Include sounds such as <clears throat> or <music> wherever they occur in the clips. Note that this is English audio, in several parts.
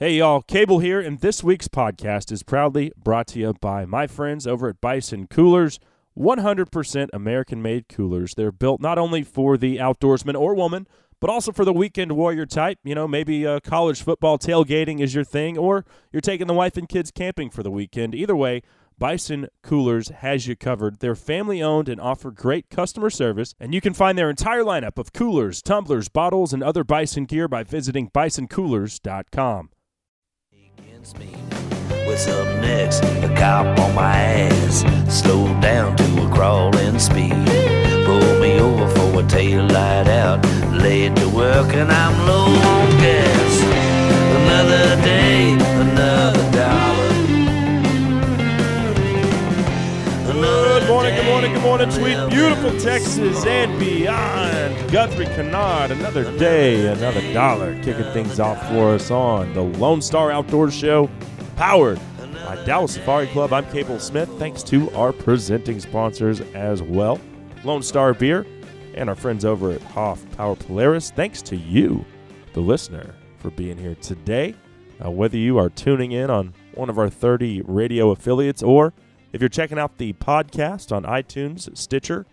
Hey, y'all, Cable here, and this week's podcast is proudly brought to you by my friends over at Bison Coolers. 100% American made coolers. They're built not only for the outdoorsman or woman, but also for the weekend warrior type. You know, maybe uh, college football tailgating is your thing, or you're taking the wife and kids camping for the weekend. Either way, Bison Coolers has you covered. They're family owned and offer great customer service, and you can find their entire lineup of coolers, tumblers, bottles, and other Bison gear by visiting bisoncoolers.com. What's up next? A cop on my ass. Slow down to a crawling speed. Pull me over for a tail light out. Late to work and I'm low on gas. Another day, another morning, good morning, good morning, sweet, beautiful Texas and beyond. Guthrie Kennard, another day, another dollar, kicking things off for us on the Lone Star Outdoor Show, powered by Dallas Safari Club. I'm Cable Smith. Thanks to our presenting sponsors as well, Lone Star Beer and our friends over at Hoff Power Polaris. Thanks to you, the listener, for being here today. Uh, whether you are tuning in on one of our 30 radio affiliates or if you're checking out the podcast on iTunes, Stitcher,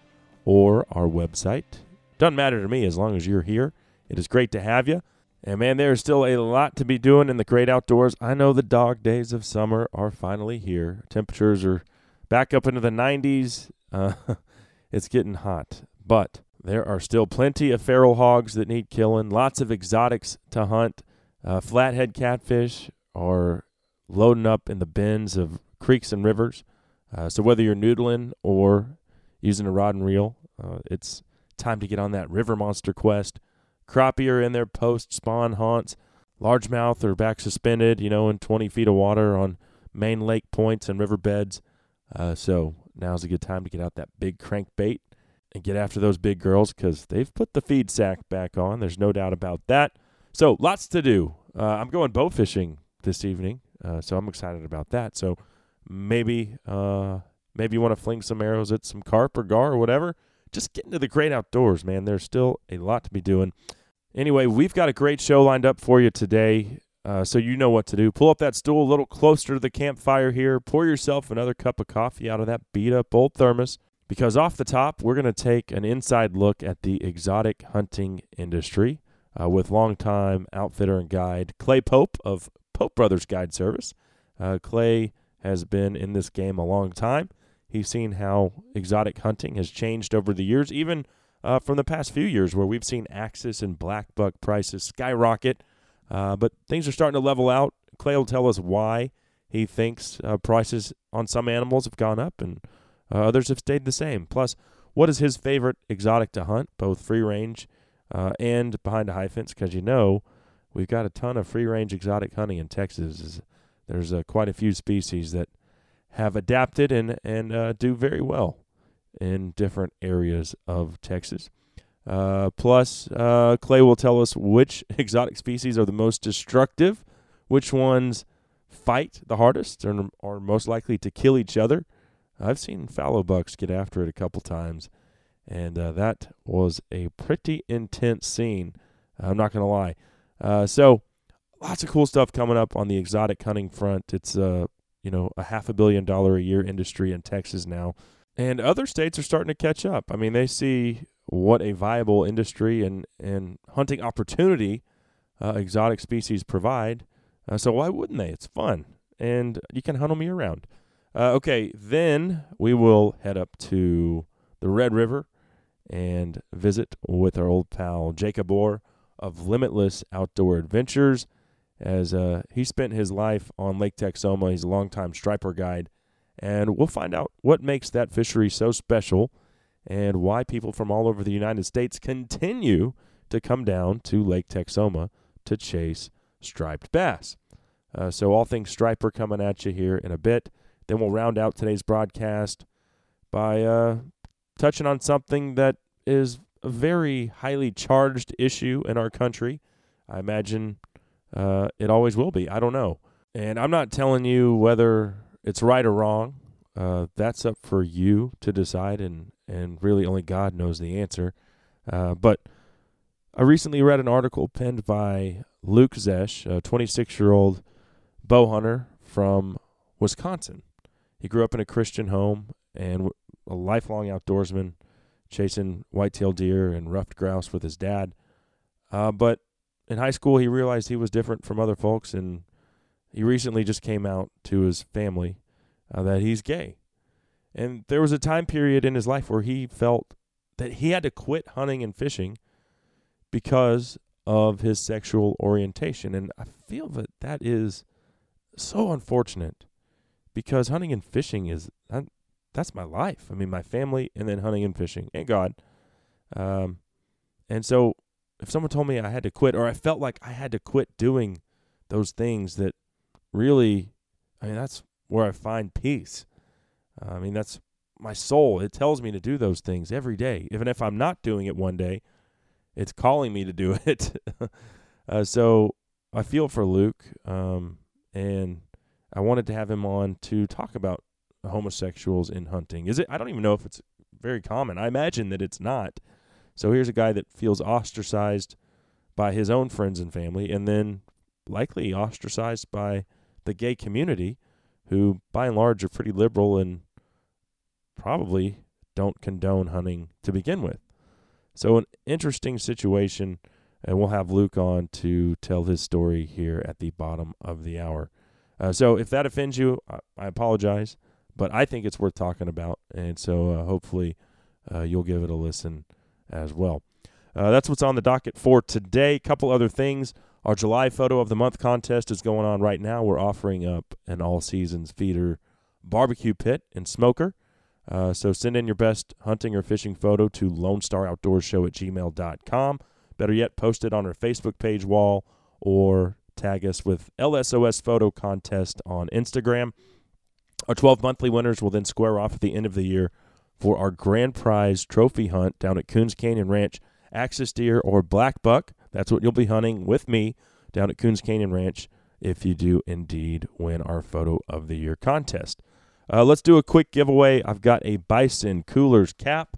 or our website, doesn't matter to me as long as you're here. It is great to have you. And man, there is still a lot to be doing in the great outdoors. I know the dog days of summer are finally here. Temperatures are back up into the 90s. Uh, <laughs> it's getting hot, but there are still plenty of feral hogs that need killing, lots of exotics to hunt. Uh, flathead catfish are loading up in the bends of creeks and rivers. Uh, so whether you're noodling or using a rod and reel, uh, it's time to get on that river monster quest. Crappie are in their post spawn haunts. Largemouth are back suspended, you know, in 20 feet of water on main lake points and riverbeds. Uh, so now's a good time to get out that big crankbait and get after those big girls because they've put the feed sack back on. There's no doubt about that. So lots to do. Uh, I'm going bow fishing this evening, uh, so I'm excited about that. So maybe uh, maybe you want to fling some arrows at some carp or gar or whatever. Just get into the great outdoors, man. There's still a lot to be doing. Anyway, we've got a great show lined up for you today. Uh, so you know what to do. Pull up that stool a little closer to the campfire here. Pour yourself another cup of coffee out of that beat up old thermos. Because off the top, we're going to take an inside look at the exotic hunting industry uh, with longtime outfitter and guide Clay Pope of Pope Brothers Guide Service. Uh, Clay has been in this game a long time. He's seen how exotic hunting has changed over the years, even uh, from the past few years, where we've seen axis and black buck prices skyrocket. Uh, but things are starting to level out. Clay will tell us why he thinks uh, prices on some animals have gone up and uh, others have stayed the same. Plus, what is his favorite exotic to hunt, both free range uh, and behind a high fence? Because you know, we've got a ton of free range exotic hunting in Texas. There's uh, quite a few species that have adapted and and uh, do very well in different areas of Texas. Uh, plus, uh, Clay will tell us which <laughs> exotic species are the most destructive, which ones fight the hardest and are most likely to kill each other. I've seen fallow bucks get after it a couple times, and uh, that was a pretty intense scene. I'm not going to lie. Uh, so, lots of cool stuff coming up on the exotic hunting front. It's uh, you know, a half a billion dollar a year industry in Texas now. And other states are starting to catch up. I mean, they see what a viable industry and, and hunting opportunity uh, exotic species provide. Uh, so why wouldn't they? It's fun, and you can hunt them year round. Uh, okay, then we will head up to the Red River and visit with our old pal Jacob Orr of Limitless Outdoor Adventures as uh, he spent his life on Lake Texoma. He's a longtime striper guide, and we'll find out what makes that fishery so special and why people from all over the United States continue to come down to Lake Texoma to chase striped bass. Uh, so, all things striper coming at you here in a bit. Then we'll round out today's broadcast by uh, touching on something that is a very highly charged issue in our country. I imagine uh, it always will be. I don't know. And I'm not telling you whether it's right or wrong. Uh, that's up for you to decide, and, and really only God knows the answer. Uh, but I recently read an article penned by Luke Zesh, a 26 year old bow hunter from Wisconsin. He grew up in a Christian home and a lifelong outdoorsman, chasing whitetail deer and ruffed grouse with his dad. Uh, but in high school, he realized he was different from other folks, and he recently just came out to his family uh, that he's gay. And there was a time period in his life where he felt that he had to quit hunting and fishing because of his sexual orientation. And I feel that that is so unfortunate because hunting and fishing is that's my life. I mean, my family and then hunting and fishing and God. Um, and so if someone told me I had to quit or I felt like I had to quit doing those things that really, I mean, that's where I find peace. I mean, that's my soul. It tells me to do those things every day. Even if I'm not doing it one day, it's calling me to do <laughs> it. uh, so I feel for Luke, um, and I wanted to have him on to talk about homosexuals in hunting. Is it? I don't even know if it's very common. I imagine that it's not. So here's a guy that feels ostracized by his own friends and family, and then likely ostracized by the gay community, who by and large are pretty liberal and probably don't condone hunting to begin with. So, an interesting situation, and we'll have Luke on to tell his story here at the bottom of the hour. Uh, so, if that offends you, I, apologize, but I think it's worth talking about, and so uh, hopefully uh, you'll give it a listen as well. Uh, that's what's on the docket for today. A couple other things. Our July photo of the month contest is going on right now. We're offering up an all seasons feeder barbecue pit and smoker. Uh, so send in your best hunting or fishing photo to Lone Star Outdoors Show at gmail.com. Better yet, post it on our Facebook page wall or tag us with LSOS Photo Contest on Instagram. Our 12 monthly winners will then square off at the end of the year for our grand prize trophy hunt down at Coons Canyon Ranch, axis deer or black buck. That's what you'll be hunting with me down at Coons Canyon Ranch if you do indeed win our photo of the year contest. Uh, let's do a quick giveaway. I've got a Bison Coolers cap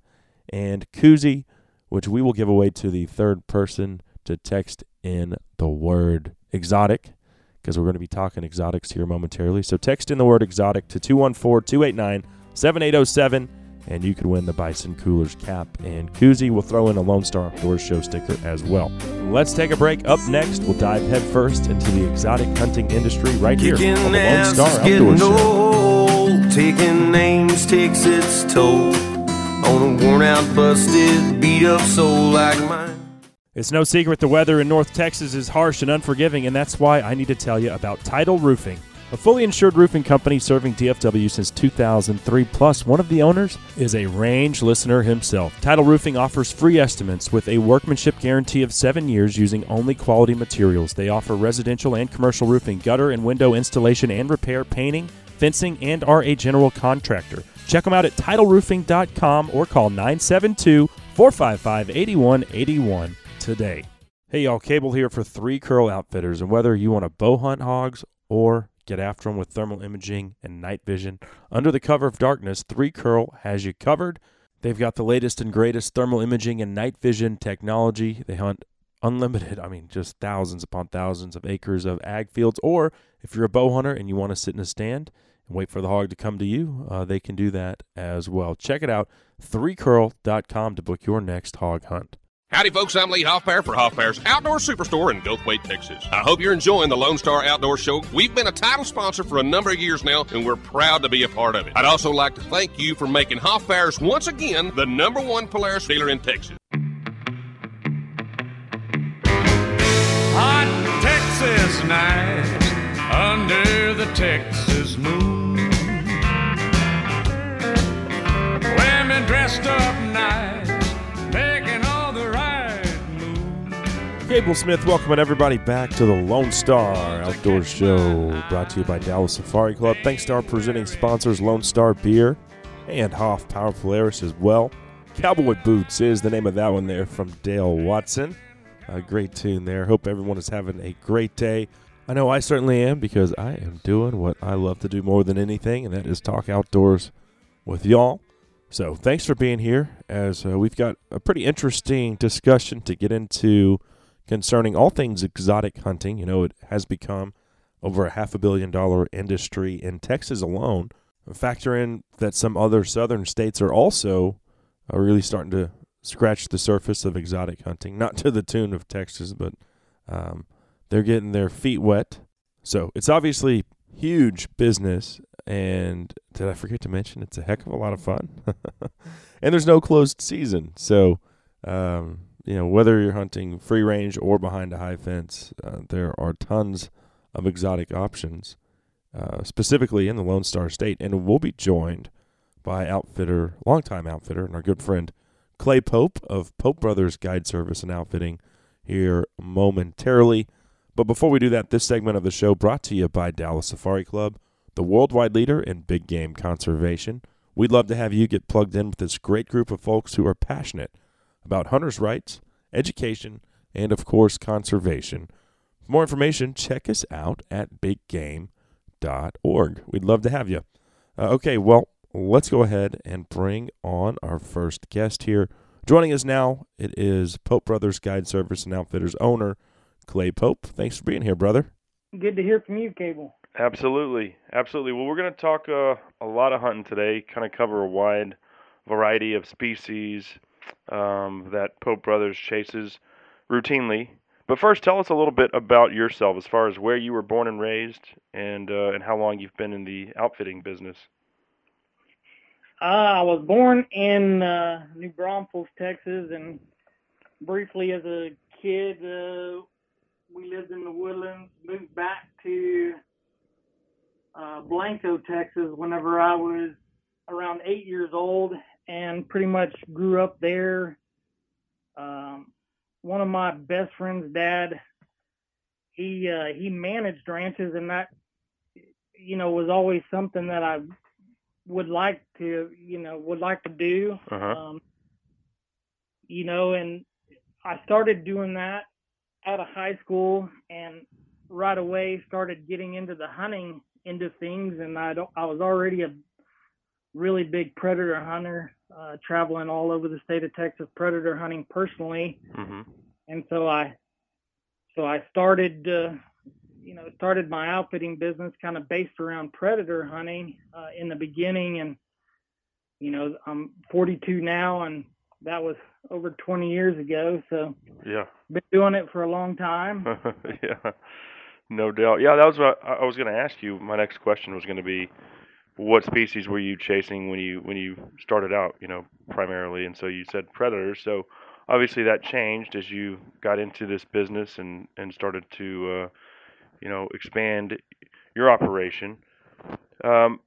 and koozie, which we will give away to the third person to text in the word exotic because we're going to be talking exotics here momentarily. So text in the word exotic to 214 289 7807 and you could win the Bison Coolers cap and koozie. We'll throw in a Lone Star Outdoors Show sticker as well. Let's take a break. Up next, we'll dive headfirst into the exotic hunting industry right here on the Lone Star Outdoors Show. Taking names takes its toll on a worn out, busted, beat up soul like mine. It's no secret the weather in North Texas is harsh and unforgiving, and that's why I need to tell you about Tidal Roofing a fully insured roofing company serving DFW since 2003. Plus, one of the owners is a range listener himself. Tidal Roofing offers free estimates with a workmanship guarantee of seven years using only quality materials. They offer residential and commercial roofing, gutter and window installation and repair, painting, fencing, and are a general contractor. Check them out at tidalroofing.com or call 972 455 8181 today. Hey y'all, Cable here for Three Curl Outfitters, and whether you want to bow hunt hogs or Get after them with thermal imaging and night vision. Under the cover of darkness, 3 Curl has you covered. They've got the latest and greatest thermal imaging and night vision technology. They hunt unlimited, I mean, just thousands upon thousands of acres of ag fields. Or if you're a bow hunter and you want to sit in a stand and wait for the hog to come to you, uh, they can do that as well. Check it out, 3curl.com to book your next hog hunt. Howdy, folks. I'm Lee Hoffpauir for Hoffpauir's Outdoor Superstore in Goldthwaite, Texas. I hope you're enjoying the Lone Star Outdoor Show. We've been a title sponsor for a number of years now, and we're proud to be a part of it. I'd also like to thank you for making Hoffpauir's once again the number one Polaris dealer in Texas. Hot Texas night under the Texas moon. Women dressed up nice Cable Smith welcome welcoming everybody back to the Lone Star Outdoor Show, brought to you by Dallas Safari Club. Thanks to our presenting sponsors, Lone Star Beer and Hoffpauir Polaris as well. Cowboy Boots is the name of that one there from Dale Watson. A great tune there. Hope everyone is having a great day. I know I certainly am because I am doing what I love to do more than anything, and that is talk outdoors with y'all. So thanks for being here as uh, we've got a pretty interesting discussion to get into concerning all things exotic hunting. You know, it has become over a half a billion dollar industry in Texas alone. Factor in that some other southern states are also really starting to scratch the surface of exotic hunting, not to the tune of Texas, but um, they're getting their feet wet. So it's obviously huge business. And did I forget to mention it's a heck of a lot of fun? <laughs> and there's no closed season. So, um, you know, whether you're hunting free range or behind a high fence, uh, there are tons of exotic options, uh, specifically in the Lone Star State. And we'll be joined by outfitter, longtime outfitter, and our good friend Clay Pope of Pope Brothers Guide Service and Outfitting here momentarily. But before we do that, this segment of the show brought to you by Dallas Safari Club, the worldwide leader in big game conservation. We'd love to have you get plugged in with this great group of folks who are passionate about hunters' rights, education, and of course, conservation. For more information, check us out at biggame.org. We'd love to have you. Uh, okay, well, let's go ahead and bring on our first guest here. Joining us now, it is Pope Brothers Guide Service and Outfitters owner, Clay Pope. Thanks for being here, brother. Good to hear from you, Cable. Absolutely. Absolutely. Well, we're going to talk uh, a lot of hunting today, kind of cover a wide variety of species um, that Pope Brothers chases routinely. But first, tell us a little bit about yourself as far as where you were born and raised and, uh, and how long you've been in the outfitting business. Uh, I was born in uh, New Braunfels, Texas, and briefly as a kid, uh, we lived in the woodlands. Moved back to uh, Blanco, Texas, whenever I was around eight years old, and pretty much grew up there. Um, one of my best friend's dad, he uh, he managed ranches, and that you know was always something that I would like to, you know, would like to do. Uh-huh. Um, you know, and I started doing that out of high school, and right away started getting into the hunting into things, and I don't, I was already a really big predator hunter, uh, traveling all over the state of Texas predator hunting personally, mm-hmm. and so I, so I started. Uh, you know, started my outfitting business kind of based around predator hunting uh, in the beginning. And, you know, I'm 42 now and that was over 20 years ago. So yeah, been doing it for a long time. <laughs> yeah, no doubt. Yeah, that was what I was going to ask you. My next question was going to be, what species were you chasing when you when you started out? You know, primarily, and so you said predators. So obviously that changed as you got into this business and and started to uh, you know, expand your operation. Um,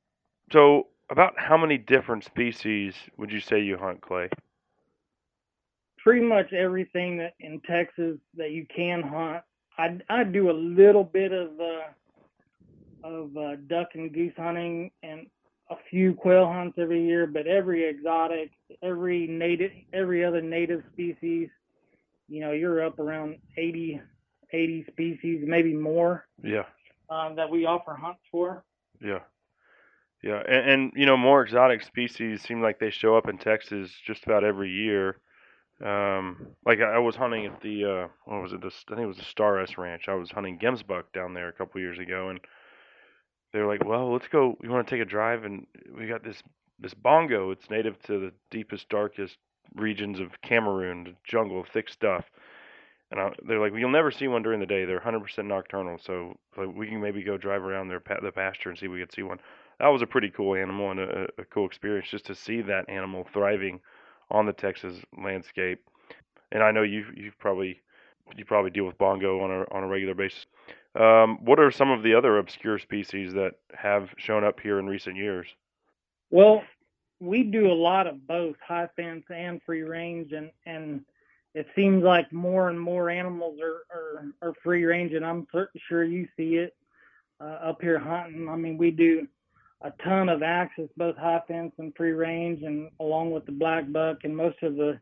so, about how many different species would you say you hunt, Clay? Pretty much everything that in Texas that you can hunt. I I do a little bit of uh, of uh, duck and goose hunting and a few quail hunts every year, but every exotic, every native, every other native species, you know, you're up around 80 80 species, maybe more. Yeah. Um, that we offer hunts for. Yeah. Yeah, and, and you know more exotic species seem like they show up in Texas just about every year. Um, like I, I was hunting at the uh, what was it? The, I think it was the Star S Ranch. I was hunting gemsbuck down there a couple years ago, and they were like, "Well, let's go. We want to take a drive, and we got this this bongo. It's native to the deepest, darkest regions of Cameroon, the jungle, thick stuff." And I, they're like, well, you'll never see one during the day. They're 100% nocturnal, so like, we can maybe go drive around their the pasture and see if we can see one. That was a pretty cool animal and a, a cool experience just to see that animal thriving on the Texas landscape. And I know you you probably you probably deal with bongo on a on a regular basis. Um, what are some of the other obscure species that have shown up here in recent years? Well, we do a lot of both high fence and free range, and and it seems like more and more animals are are, are free range, and I'm certain sure you see it uh, up here hunting. I mean, we do a ton of axis, both high fence and free range, and along with the black buck and most of the,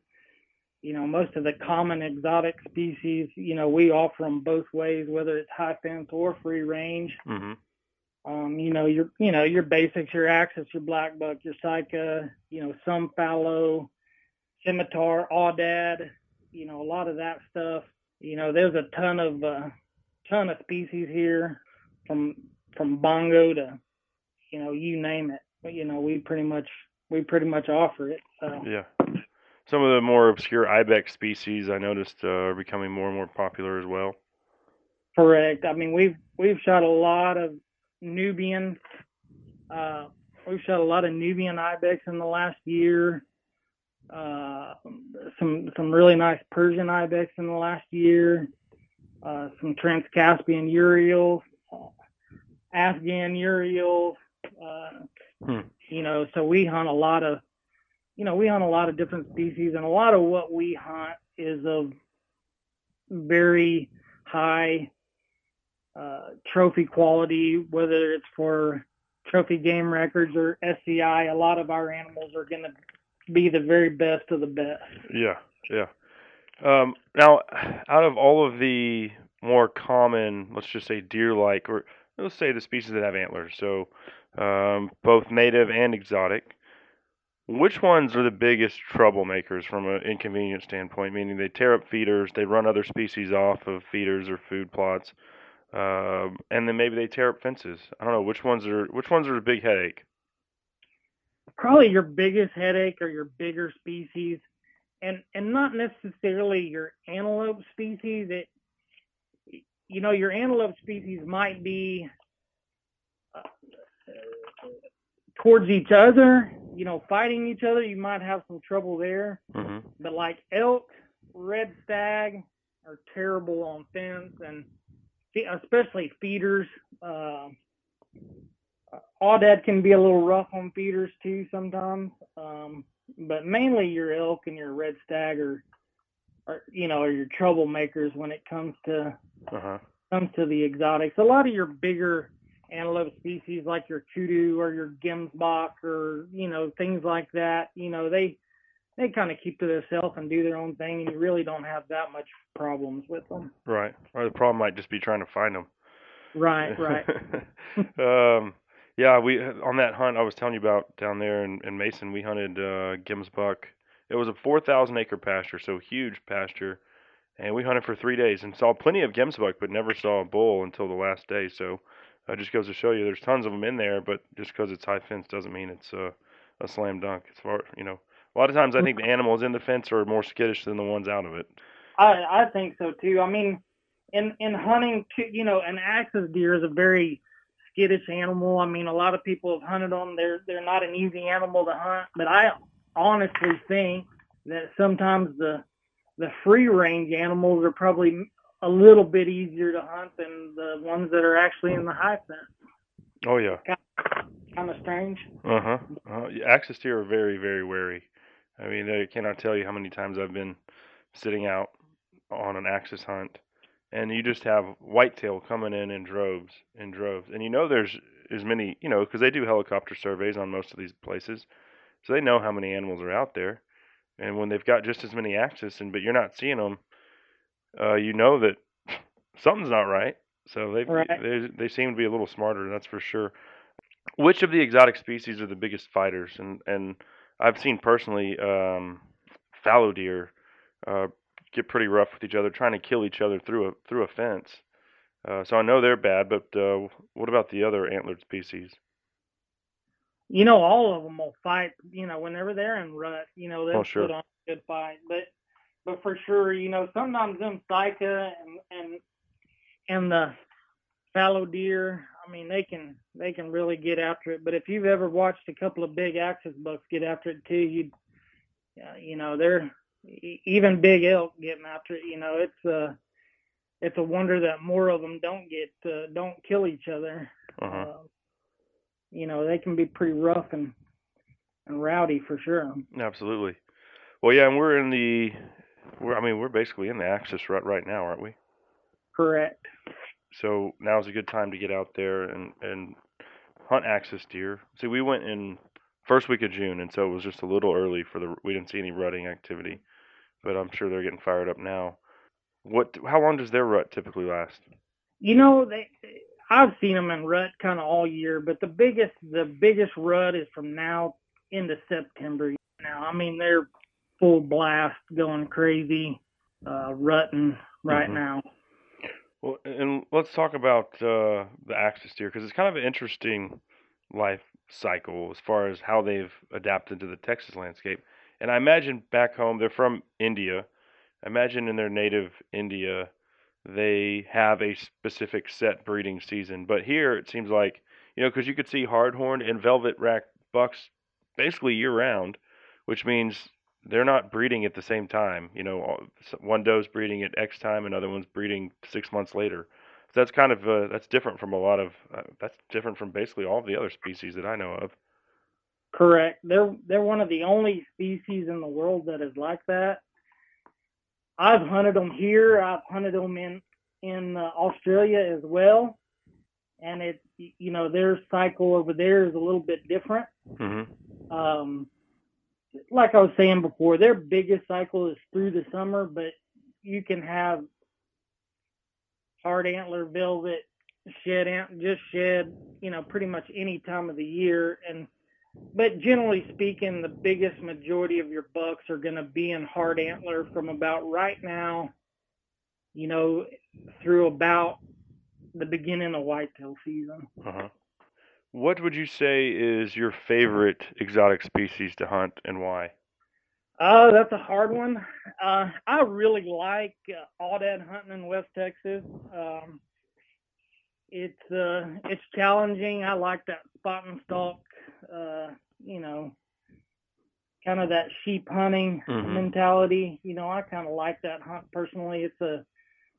you know, most of the common exotic species. You know, we offer them both ways, whether it's high fence or free range. Mm-hmm. Um, you know, your you know your basics, your axis, your black buck, your Sika, you know, some fallow, scimitar, aoudad, you know, a lot of that stuff. you know, there's a ton of uh, ton of species here, from from bongo to, you know, you name it. But, you know, we pretty much we pretty much offer it. So Yeah. Some of the more obscure ibex species I noticed uh, are becoming more and more popular as well. correct. I mean, we've we've shot a lot of Nubian. Uh, we've shot a lot of Nubian ibex in the last year. Uh, some some really nice Persian ibex in the last year. Uh, some Trans-Caspian urials, Afghan urials. Uh, Hmm. You know, so we hunt a lot of, you know, we hunt a lot of different species, and a lot of what we hunt is of very high uh, trophy quality, whether it's for trophy game records or SCI. A lot of our animals are going to be the very best of the best. Yeah, yeah. Um, now, out of all of the more common, let's just say deer-like, or let's say the species that have antlers, so um, both native and exotic, which ones are the biggest troublemakers from an inconvenience standpoint? Meaning they tear up feeders, they run other species off of feeders or food plots, um, and then maybe they tear up fences. I don't know which ones are which ones are a big headache. Probably your biggest headache are your bigger species, and and not necessarily your antelope species. It, you know, your antelope species might be uh, towards each other. You know, fighting each other. You might have some trouble there. hmm But like elk, red stag are terrible on fence, and especially feeders. Uh, aoudad can be a little rough on feeders too sometimes. Um, but mainly your elk and your red stag are, are you know, are your troublemakers when it comes to Uh huh. comes to the exotics. A lot of your bigger antelope species like your kudu or your gemsbok or you know things like that, you know they they kind of keep to themselves and do their own thing, and you really don't have that much problems with them. Right. Or the problem might just be trying to find them. Right, right. <laughs> um, yeah, we on that hunt I was telling you about down there in, in Mason, we hunted uh, gemsbuck. It was a 4,000 acre pasture, so huge pasture, and we hunted for three days and saw plenty of gemsbuck, but never saw a bull until the last day. So uh, just goes to show you, there's tons of them in there, but just because it's high fence doesn't mean it's uh, a slam dunk. As far you know, a lot of times I think the animals in the fence are more skittish than the ones out of it. I I think so too. I mean, in in hunting, you know, an axis deer is a very skittish animal. I mean, a lot of people have hunted them. They're they're not an easy animal to hunt, but I honestly think that sometimes the the free range animals are probably a little bit easier to hunt than the ones that are actually in the high fence. Oh yeah. Kind of strange. Uh huh. Uh, yeah, axis deer are very, very wary. I mean, I cannot tell you how many times I've been sitting out on an axis hunt, and you just have whitetail coming in in droves, in droves, and you know there's as many, you know, because they do helicopter surveys on most of these places, so they know how many animals are out there, and when they've got just as many axis, and but you're not seeing them, uh, you know that something's not right. So they Right. they they seem to be a little smarter, that's for sure. Which of the exotic species are the biggest fighters? And and I've seen personally um, fallow deer uh, get pretty rough with each other, trying to kill each other through a through a fence. Uh, so I know they're bad, but uh, what about the other antlered species? you know, all of them will fight. You know, whenever they're in rut, you know, they'll Oh, sure. put on a good fight. But, but for sure, you know, sometimes them Sika and and and the fallow deer, I mean, they can they can really get after it. But if you've ever watched a couple of big axis bucks get after it too, you, uh, you know, they're even big elk getting after it. You know, it's uh it's a wonder that more of them don't get uh, don't kill each other. Uh huh. Uh, you know, they can be pretty rough and and rowdy for sure. Absolutely. Well, yeah, and we're in the, we're I mean we're basically in the axis rut right now, aren't we? Correct. So now's a good time to get out there and and hunt axis deer. See, we went in first week of June, and so it was just a little early for the. We didn't see any rutting activity, but I'm sure they're getting fired up now. What? How long does their rut typically last? You know, they I've seen them in rut kind of all year, but the biggest the biggest rut is from now into September. Now, I mean, they're full blast, going crazy, uh, rutting right Mhm. now. Well, and let's talk about uh, the axis deer because it's kind of an interesting life cycle as far as how they've adapted to the Texas landscape. And I imagine back home, they're from India. I imagine in their native India, they have a specific set breeding season. But here, it seems like, you know, because you could see hardhorn and velvet rack bucks basically year round, which means they're not breeding at the same time. You know, one doe's breeding at X time, another one's breeding six months later. So that's kind of uh, that's different from a lot of uh, that's different from basically all the other species that I know of. Correct. They're they're one of the only species in the world that is like that. I've hunted them here. I've hunted them in in uh, Australia as well, and it you know their cycle over there is a little bit different. Mm-hmm. Um, like I was saying before, their biggest cycle is through the summer, but you can have hard antler, velvet, shed ant, just shed, you know, pretty much any time of the year. And but generally speaking, the biggest majority of your bucks are going to be in hard antler from about right now, you know, through about the beginning of whitetail season. Uh-huh. What would you say is your favorite exotic species to hunt and why? Oh, that's a hard one. Uh, I really like uh, aoudad hunting in West Texas. Um, it's uh, it's challenging. I like that spot and stalk. Uh, you know, kind of that sheep hunting Mhm. mentality. You know, I kind of like that hunt personally. It's a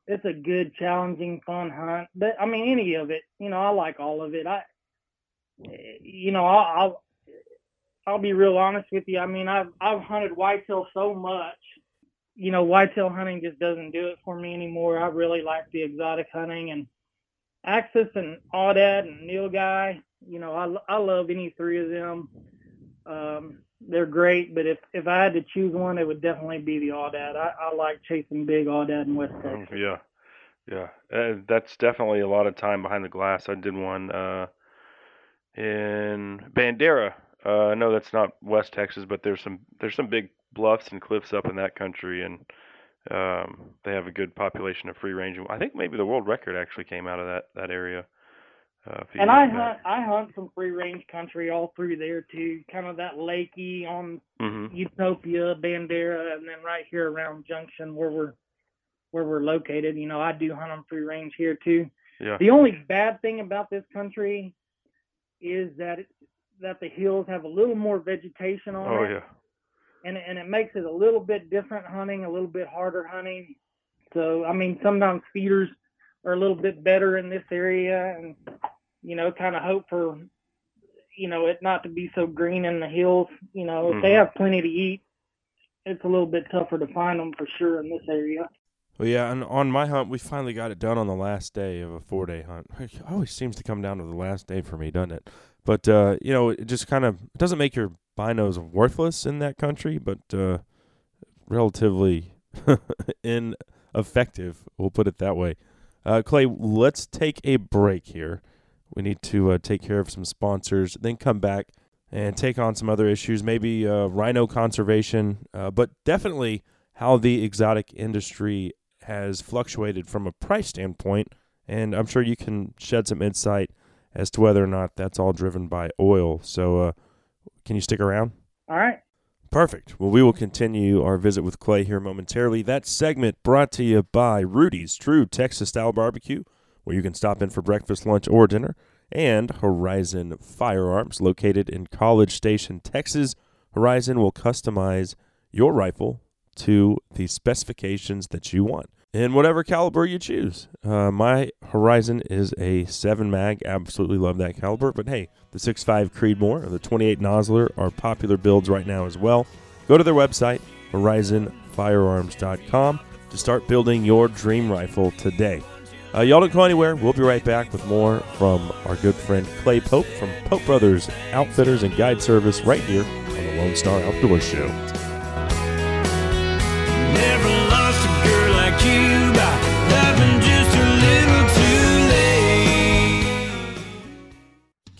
it's a good, challenging, fun hunt. But I mean, any of it. You know, I like all of it. I, you know, I'll, I'll I'll be real honest with you. I mean, I've I've hunted whitetail so much. You know, whitetail hunting just doesn't do it for me anymore. I really like the exotic hunting and Axis and Aoudad and Nilgai. You know, I I love any three of them. Um, they're great, but if if I had to choose one, it would definitely be the Aoudad. I, I like chasing big Aoudad in West Oh, Texas. yeah, yeah. Uh, that's definitely a lot of time behind the glass. I did one uh, in Bandera. Uh, I know that's not West Texas, but there's some there's some big bluffs and cliffs up in that country, and um, they have a good population of free range. I think maybe the world record actually came out of that that area. Uh, And I back. hunt I hunt some free range country all through there too, kind of that Leakey on Mhm. Utopia, Bandera, and then right here around Junction where we're where we're located. You know, I do hunt on free range here too. Yeah. The only bad thing about this country is that it, that the hills have a little more vegetation on Oh it, yeah. and and it makes it a little bit different hunting, a little bit harder hunting. So I mean, sometimes feeders are a little bit better in this area, and you know, kind of hope for you know it not to be so green in the hills. You know, if they Mhm. have plenty to eat, it's a little bit tougher to find them for sure in this area. Well, yeah, and on my hunt, we finally got it done on the last day of a four day hunt. <laughs> It always seems to come down to the last day for me, doesn't it? But uh, you know, it just kind of doesn't make your binos worthless in that country, but uh, relatively <laughs> ineffective. We'll put it that way. Uh, Clay, let's take a break here. We need to uh, take care of some sponsors, then come back and take on some other issues, maybe uh, rhino conservation, uh, but definitely how the exotic industry has fluctuated from a price standpoint. And I'm sure you can shed some insight as to whether or not that's all driven by oil. So, uh, can you stick around? All right. Perfect. Well, we will continue our visit with Clay here momentarily. That segment brought to you by Rudy's True Texas Style Barbecue, where you can stop in for breakfast, lunch, or dinner, and Horizon Firearms, located in College Station, Texas. Horizon will customize your rifle to the specifications that you want in whatever caliber you choose. Uh, my Horizon is a 7 mag. Absolutely love that caliber. But hey, the 6.5 Creedmoor or the 28 Nosler are popular builds right now as well. Go to their website, horizonfirearms.com, to start building your dream rifle today. Uh, y'all don't go anywhere. We'll be right back with more from our good friend Clay Pope from Pope Brothers Outfitters and Guide Service right here on the Lone Star Outdoor Show.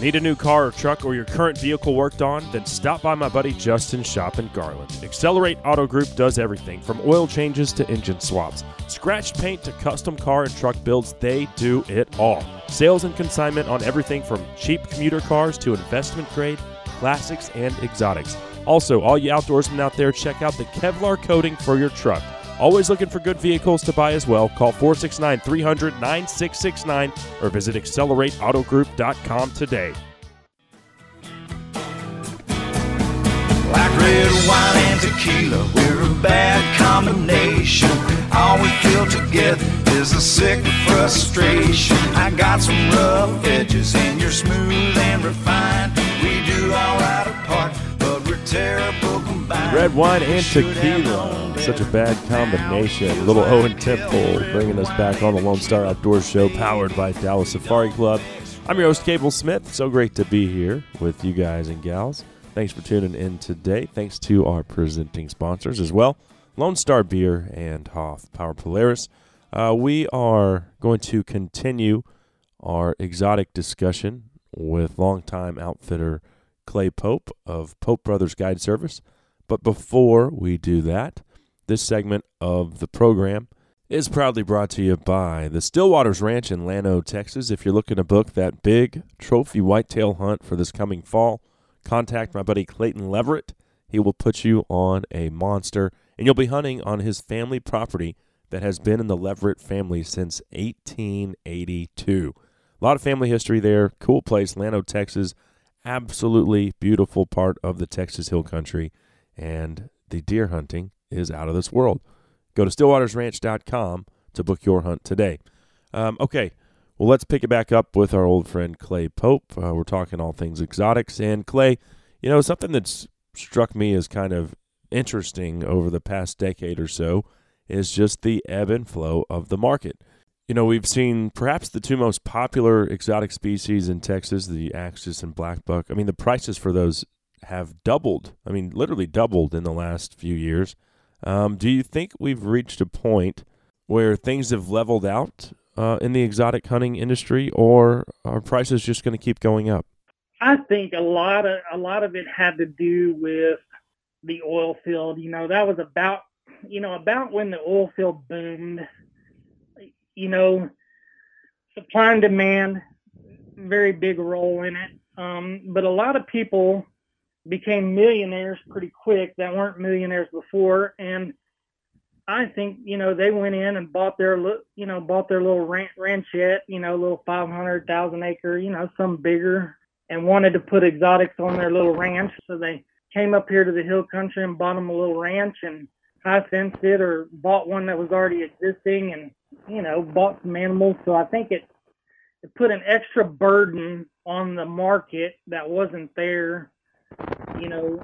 Need a new car or truck or your current vehicle worked on? Then stop by my buddy Justin Shop in Garland. Accelerate Auto Group does everything from oil changes to engine swaps. Scratch paint to custom car and truck builds, they do it all. Sales and consignment on everything from cheap commuter cars to investment grade, classics, and exotics. Also, all you outdoorsmen out there, check out the Kevlar coating for your truck. Always looking for good vehicles to buy as well. Call 469 300 9669 or visit accelerateautogroup.com today. Like red wine and tequila, we're a bad combination. All we feel together is a sick frustration. I got some rough edges, and you're smooth and refined. Red wine and tequila. Such a bad combination. Little Owen Temple bringing us back on the Lone Star Outdoor Show powered by Dallas Safari Club. I'm your host, Cable Smith. So great to be here with you guys and gals. Thanks for tuning in today. Thanks to our presenting sponsors as well Lone Star Beer and Hoffpauir Polaris. Uh, we are going to continue our exotic discussion with longtime outfitter Clay Pope of Pope Brothers Guide Service. But before we do that, this segment of the program is proudly brought to you by the Stillwaters Ranch in Llano, Texas. If you're looking to book that big trophy whitetail hunt for this coming fall, contact my buddy Clayton Leverett. He will put you on a monster, and you'll be hunting on his family property that has been in the Leverett family since 1882. A lot of family history there. Cool place, Llano, Texas. Absolutely beautiful part of the Texas Hill Country, and the deer hunting is out of this world. Go to stillwatersranch.com to book your hunt today. Um, okay, well, let's pick it back up with our old friend Clay Pope. Uh, we're talking all things exotics. And Clay, you know, something that's struck me as kind of interesting over the past decade or so is just the ebb and flow of the market. You know, we've seen perhaps the two most popular exotic species in Texas, the axis and black buck. I mean, the prices for those have doubled. I mean, literally doubled in the last few years. Um, do you think we've reached a point where things have leveled out uh, in the exotic hunting industry, or are prices just going to keep going up? I think a lot of a lot of it had to do with the oil field. You know, that was about you know about when the oil field boomed. You know, supply and demand, very big role in it. Um, but a lot of people became millionaires pretty quick that weren't millionaires before, and I think you know they went in and bought their you know bought their little ran- ranchette, you know, little five hundred thousand acre, you know, some bigger, and wanted to put exotics on their little ranch. So they came up here to the hill country and bought them a little ranch and high fenced it or bought one that was already existing and you know bought some animals. So I think it it put an extra burden on the market that wasn't there, you know,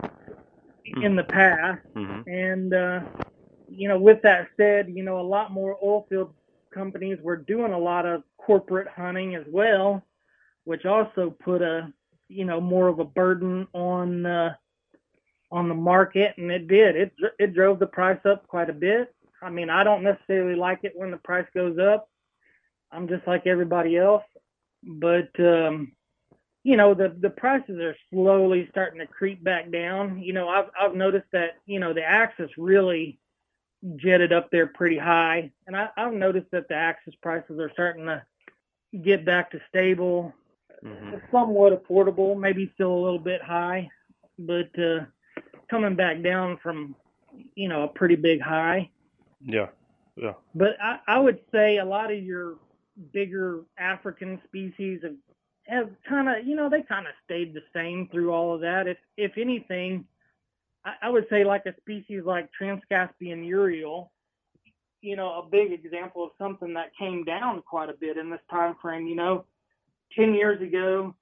in the past. Mm-hmm. And uh, you know, with that said, you know, a lot more oil field companies were doing a lot of corporate hunting as well, which also put a you know more of a burden on uh, on the market, and it did. It it drove the price up quite a bit. I mean, I don't necessarily like it when the price goes up. I'm just like everybody else, but um, you know the the prices are slowly starting to creep back down. You know, I've I've noticed that you know the axis really jetted up there pretty high, and I, I've noticed that the axis prices are starting to get back to stable, Mm-hmm. somewhat affordable, maybe still a little bit high, but uh, coming back down from you know a pretty big high. Yeah. Yeah. But I, I would say a lot of your bigger African species have, have kind of, you know, they kind of stayed the same through all of that. If if anything, I, I would say like a species like Transcaspian urial, you know, a big example of something that came down quite a bit in this time frame. You know, ten years ago,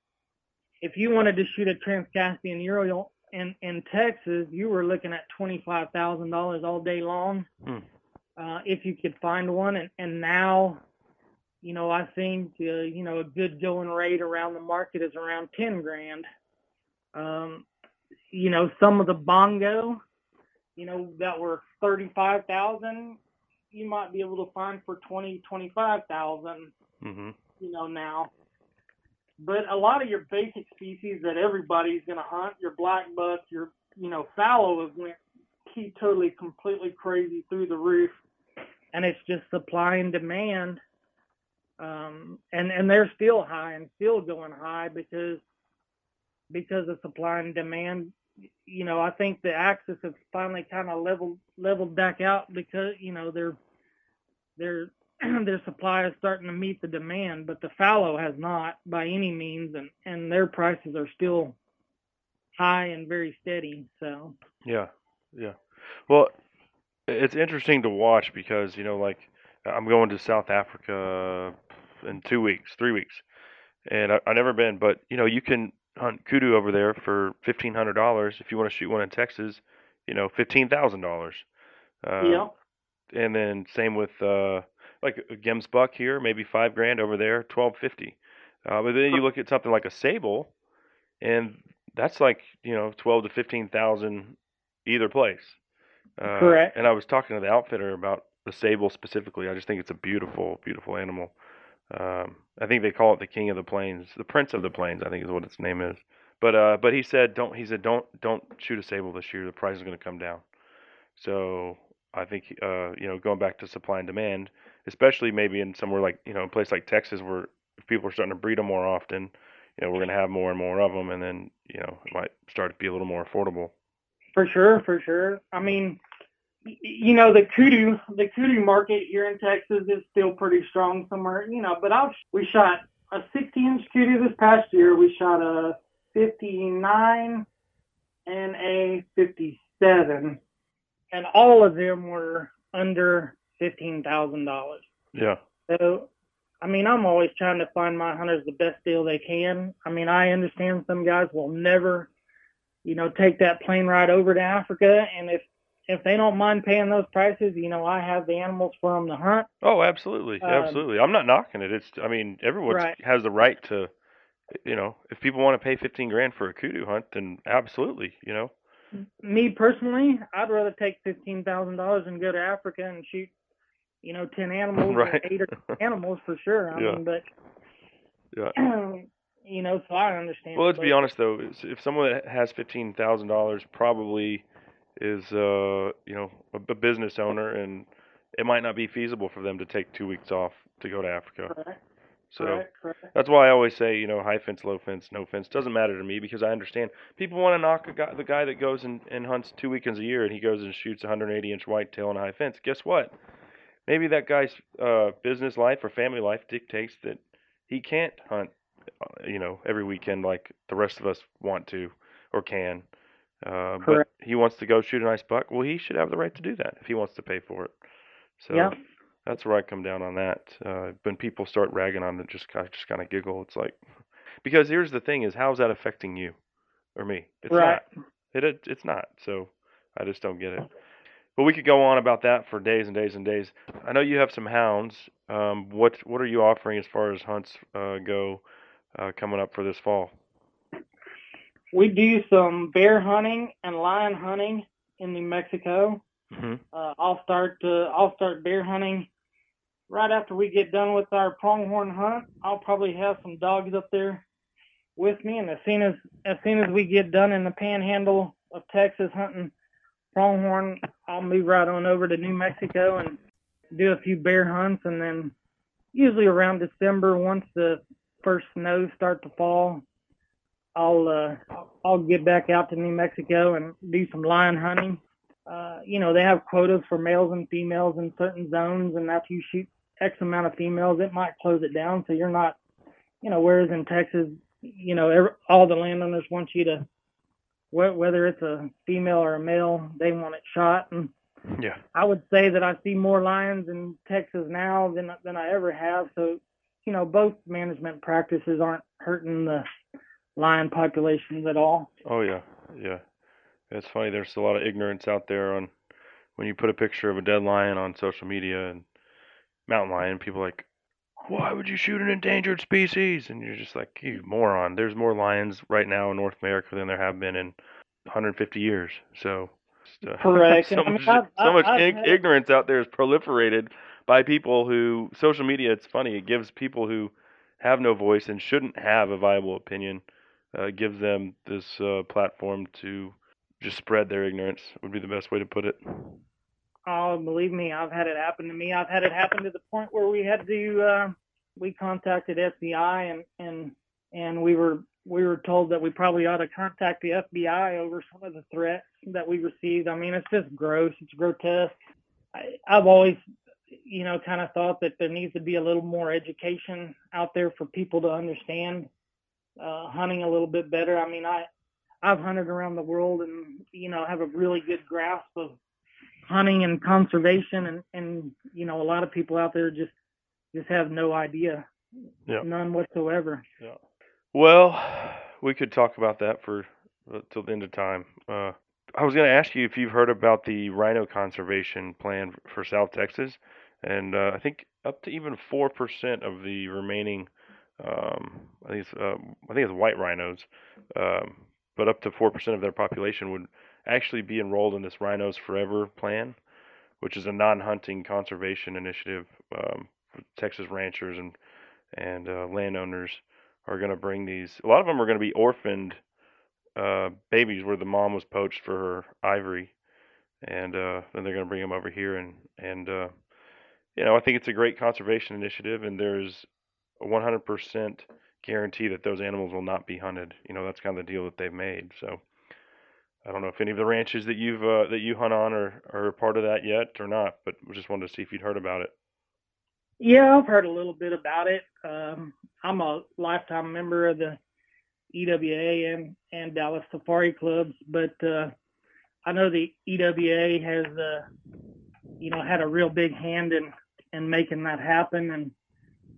if you wanted to shoot a Trans-Caspian urial in in Texas, you were looking at twenty five thousand dollars all day long, Hmm. uh, if you could find one. And and now, you know, I think uh, you know a good going rate around the market is around ten grand. Um, you know, some of the bongo, you know, that were thirty five thousand, you might be able to find for twenty twenty five thousand hmm you know, now. But a lot of your basic species that everybody's going to hunt, your black buck, your, you know, fallow have went keep totally completely crazy through the roof. And it's just supply and demand. Um, and, and they're still high and still going high because, because of supply and demand. You know, I think the axis has finally kind of leveled, leveled back out because, you know, they're, they're, <clears throat> their supply is starting to meet the demand, but the fallow has not by any means, and and their prices are still high and very steady. So Yeah, yeah. Well, it's interesting to watch because you know, like I'm going to South Africa in two weeks, three weeks, and I, I've never been, but you know, you can hunt kudu over there for fifteen hundred dollars if you want to shoot one in Texas. You know, fifteen thousand dollars. Uh, yeah, And then same with uh, like a gemsbuck here, maybe five grand over there, twelve fifty. Uh, but then you look at something like a sable, and that's like you know twelve to fifteen thousand either place. Uh, Correct. And I was talking to the outfitter about the sable specifically. I just think it's a beautiful, beautiful animal. Um, I think they call it the king of the plains, the prince of the plains. I think is what its name is. But uh, but he said don't. He said don't don't shoot a sable this year. The price is going to come down. So I think uh, you know going back to supply and demand, especially maybe in somewhere like you know a place like Texas where people are starting to breed them more often, you know we're going to have more and more of them, and then you know it might start to be a little more affordable. for sure, for sure. I mean, you know, the kudu, the kudu market here in Texas is still pretty strong somewhere, you know. But I've we shot a 60 inch kudu this past year. We shot a 59 and a 57, and all of them were under fifteen thousand dollars. Yeah. So, I mean, I'm always trying to find my hunters the best deal they can. I mean, I understand some guys will never, you know, take that plane ride over to Africa, and if if they don't mind paying those prices, you know, I have the animals for them to hunt. Oh, absolutely, Um, absolutely. I'm not knocking it. It's I mean everyone Right. has the right to, you know, if people want to pay 15 grand for a kudu hunt, then absolutely, you know. Me personally, I'd rather take fifteen thousand dollars and go to Africa and shoot, you know, ten <laughs> animals, or eight or <laughs> animals for sure. I Yeah. mean, but Yeah. <clears throat> you know, so I understand. Well, let's be honest though. If someone that has fifteen thousand dollars probably is, uh, you know, a, a business owner, and it might not be feasible for them to take two weeks off to go to Africa. Correct. So correct. Correct. that's why I always say, you know, high fence, low fence, no fence doesn't matter to me because I understand people want to knock a guy, the guy that goes and, and hunts two weekends a year and he goes and shoots 180 inch whitetail on a high fence. Guess what? Maybe that guy's uh, business life or family life dictates that he can't hunt, uh, you know, every weekend like the rest of us want to or can. Uh, but he wants to go shoot a nice buck. Well, he should have the right to do that if he wants to pay for it. So Yeah. that's where I come down on that. Uh, when people start ragging on it, just kind just kind of giggle. It's like because here's the thing: is how's that affecting you or me? It's Right. not. It, it it's not. So I just don't get it. But we could go on about that for days and days and days. I know you have some hounds. Um, what what are you offering as far as hunts uh, go uh, coming up for this fall? We do some bear hunting and lion hunting in New Mexico. hmm Uh, I'll start uh, I'll start bear hunting right after we get done with our pronghorn hunt. I'll probably have some dogs up there with me, and as soon as as soon as we get done in the Panhandle of Texas hunting pronghorn, I'll move right on over to New Mexico and do a few bear hunts, and then usually around December, once the first snows start to fall, I'll uh, I'll get back out to New Mexico and do some lion hunting. Uh, you know, they have quotas for males and females in certain zones, and after you shoot X amount of females, it might close it down. So you're not, you know, whereas in Texas, you know, every, all the landowners want you to, wh- whether it's a female or a male, they want it shot. And Yeah. I would say that I see more lions in Texas now than than I ever have. So, you know, both management practices aren't hurting the lion populations at all. Oh yeah, yeah. It's funny. There's a lot of ignorance out there on when you put a picture of a dead lion on social media and mountain lion. People are like, why would you shoot an endangered species? And you're just like, you moron. There's more lions right now in North America than there have been in 150 years. So, uh, Correct. <laughs> so I mean, much, I've- so I've- much I've ignorance out there is proliferated by people who social media. It's funny. It gives people who have no voice and shouldn't have a viable opinion. Uh, it gives them this uh, platform to just spread their ignorance. Would be the best way to put it. Oh, believe me, I've had it happen to me. I've had it happen to the point where we had to uh, we contacted FBI and and and we were we were told that we probably ought to contact the FBI over some of the threats that we received. I mean, it's just gross. It's grotesque. I, I've always, you know, kind of thought that there needs to be a little more education out there for people to understand uh, hunting a little bit better. I mean, I I've hunted around the world and you know have a really good grasp of hunting and conservation and and you know a lot of people out there just just have no idea Yeah. none whatsoever Yeah. Well, we could talk about that for uh, till the end of time. Uh, I was going to ask you if you've heard about the rhino conservation plan for South Texas, and uh, I think up to even four percent of the remaining, um, I think it's, uh, I think it's white rhinos, um, but up to four percent of their population would actually be enrolled in this Rhinos Forever plan, which is a non-hunting conservation initiative. Um, Texas ranchers and and uh, landowners are going to bring these. A lot of them are going to be orphaned uh, babies where the mom was poached for her ivory, and uh, then they're going to bring them over here. And and uh, you know, I think it's a great conservation initiative, and there's a 100% guarantee that those animals will not be hunted. You know, that's kind of the deal that they've made. So. I don't know if any of the ranches that you've uh, that you hunt on are, are part of that yet or not, but just wanted to see if you'd heard about it. yeah i've heard a little bit about it um i'm a lifetime member of the ewa and and dallas safari clubs but uh i know the ewa has uh you know had a real big hand in in making that happen and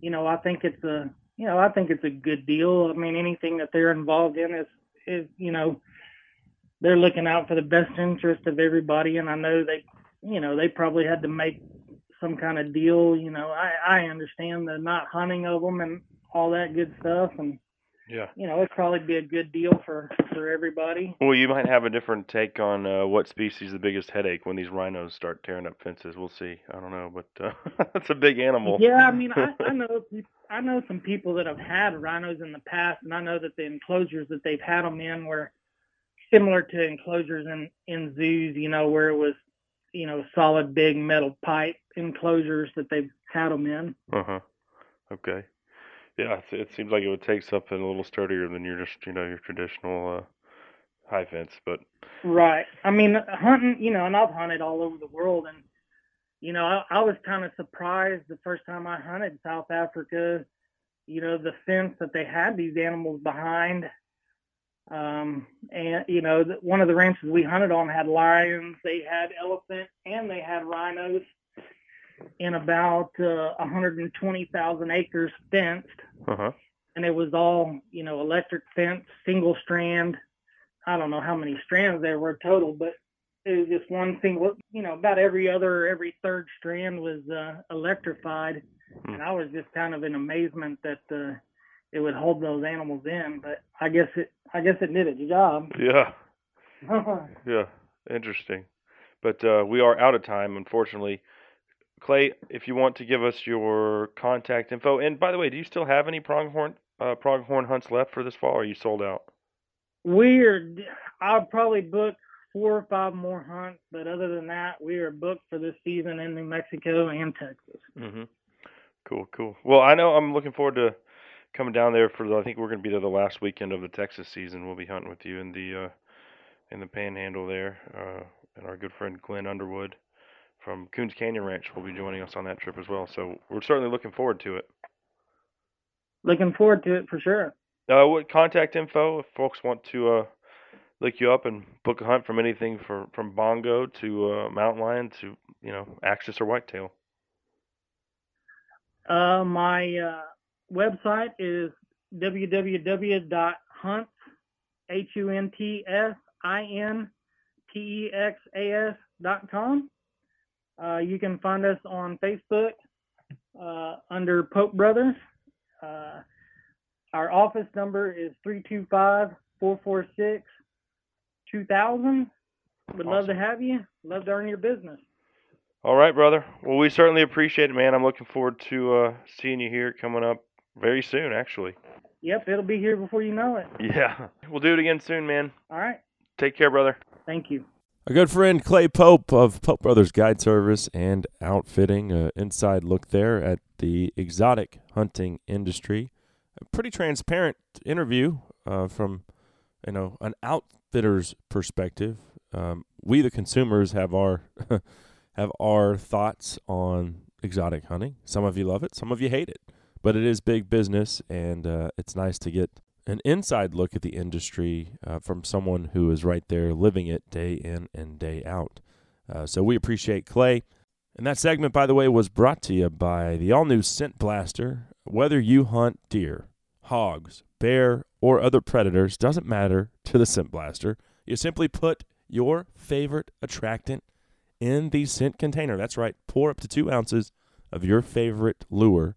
you know i think it's a you know i think it's a good deal. I mean anything that they're involved in is is you know they're looking out for the best interest of everybody. And i know they you know they probably had to make some kind of deal you know. I i understand the not hunting of them and all that good stuff. And Yeah. you know it'd probably be a good deal for for everybody Well, you might have a different take on uh, what species the biggest headache when these rhinos start tearing up fences. We'll see. I don't know, but uh, <laughs> that's a big animal. Yeah, I mean, I, I <laughs> know I know some people that have had rhinos in the past, and I know that the enclosures that they've had them in were similar to enclosures in in zoos. You know, where it was, you know, solid big metal pipe enclosures that they've had them in. Uh huh. Okay. Yeah, it, seems like it would take something a little sturdier than your just you know your traditional uh, high fence, but Right. I mean, hunting, you know, and I've hunted all over the world, and you know, I, I was kind of surprised the first time I hunted South Africa. You know, the fence that they had these animals behind. Um, and you know, the, one of the ranches we hunted on had lions, they had elephant, and they had rhinos in about uh, 120,000 acres fenced uh huh. and it was all you know electric fence single strand i don't know how many strands there were total but it was just one single you know about every other every third strand was uh, electrified Hmm. and i was just kind of in amazement that uh, it would hold those animals in but i guess it i guess it did its job Yeah. <laughs> Yeah. Interesting. But uh, we are out of time, unfortunately. Clay, if you want to give us your contact info, and by the way, do you still have any pronghorn uh, pronghorn hunts left for this fall? Or are you sold out? we're i'll probably book four or five more hunts but other than that we are booked for this season in new mexico and texas Mm-hmm. Cool, cool. Well, I know I'm looking forward to coming down there for. The, I think we're going to be there the last weekend of the Texas season. We'll be hunting with you in the uh, in the Panhandle there, uh, and our good friend Glenn Underwood from Coons Canyon Ranch will be joining us on that trip as well. So we're certainly looking forward to it. looking forward to it for sure Uh, what contact info if folks want to uh, look you up and book a hunt from anything for, from bongo to uh, mountain lion to you know axis or whitetail. Uh, my uh, website is Hunts, H U N T S I N T E X A S dot com. Uh, you can find us on Facebook uh, under Pope Brothers. Uh, our office number is 325 446 2000. Would love to have you. Love to earn your business. All right, brother. Well, we certainly appreciate it, man. I'm looking forward to uh, seeing you here coming up very soon, actually. Yep, it'll be here before you know it. <laughs> Yeah. We'll do it again soon, man. All right. Take care, brother. Thank you. Our good friend Clay Pope of Pope Brothers Guide Service and Outfitting, uh, inside look there at the exotic hunting industry. A pretty transparent interview uh, from, you know, an outfitter's perspective. Um, we, the consumers, have our <laughs> have our thoughts on exotic hunting. Some of you love it, some of you hate it, but it is big business, and uh, it's nice to get an inside look at the industry uh, from someone who is right there living it day in and day out. Uh, so we appreciate Clay. And that segment, by the way, was brought to you by the all new Scent Blaster. Whether you hunt deer, hogs, bear, or other predators, doesn't matter to the Scent Blaster. You simply put your favorite attractant in the scent container. That's right, pour up to two ounces of your favorite lure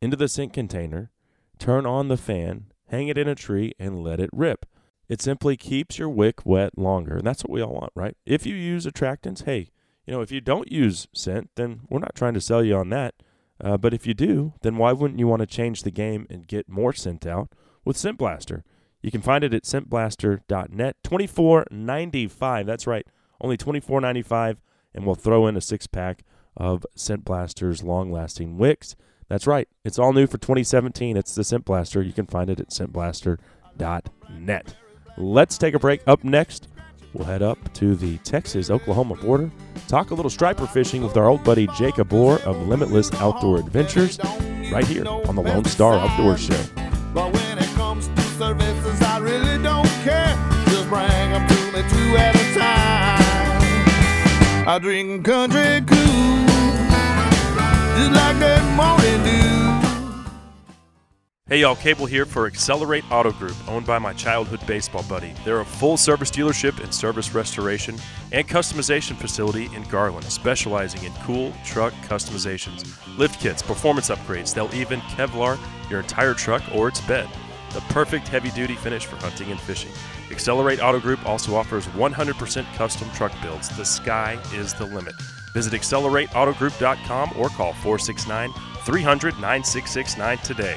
into the scent container, turn on the fan, hang it in a tree, and let it rip. It simply keeps your wick wet longer. And that's what we all want, right? If you use attractants, hey, you know, if you don't use scent, then we're not trying to sell you on that. Uh, but if you do, then why wouldn't you want to change the game and get more scent out with Scent Blaster? You can find it at scentblaster.net. Twenty four ninety five. That's right, only twenty four ninety five, and we'll throw in a six pack of Scent Blaster's long lasting wicks. That's right. It's all new for 2017. It's the Scent Blaster. You can find it at scentblaster.net. Let's take a break. Up next, we'll head up to the Texas Oklahoma border, talk a little striper fishing with our old buddy Jacob Orr of Limitless Outdoor Adventures, right here on the Lone Star Outdoor Show. But when it comes to services, I really don't care. Just bring them to me two at a time. I drink country cool, just like that morning dew. Hey y'all, Cable here for Accelerate Auto Group, owned by my childhood baseball buddy. They're a full service dealership and service restoration and customization facility in Garland, specializing in cool truck customizations, lift kits, performance upgrades. They'll even Kevlar your entire truck or its bed. The perfect heavy duty finish for hunting and fishing. Accelerate Auto Group also offers 100% custom truck builds. The sky is the limit. Visit accelerateautogroup.com or call 469 300 9669 today.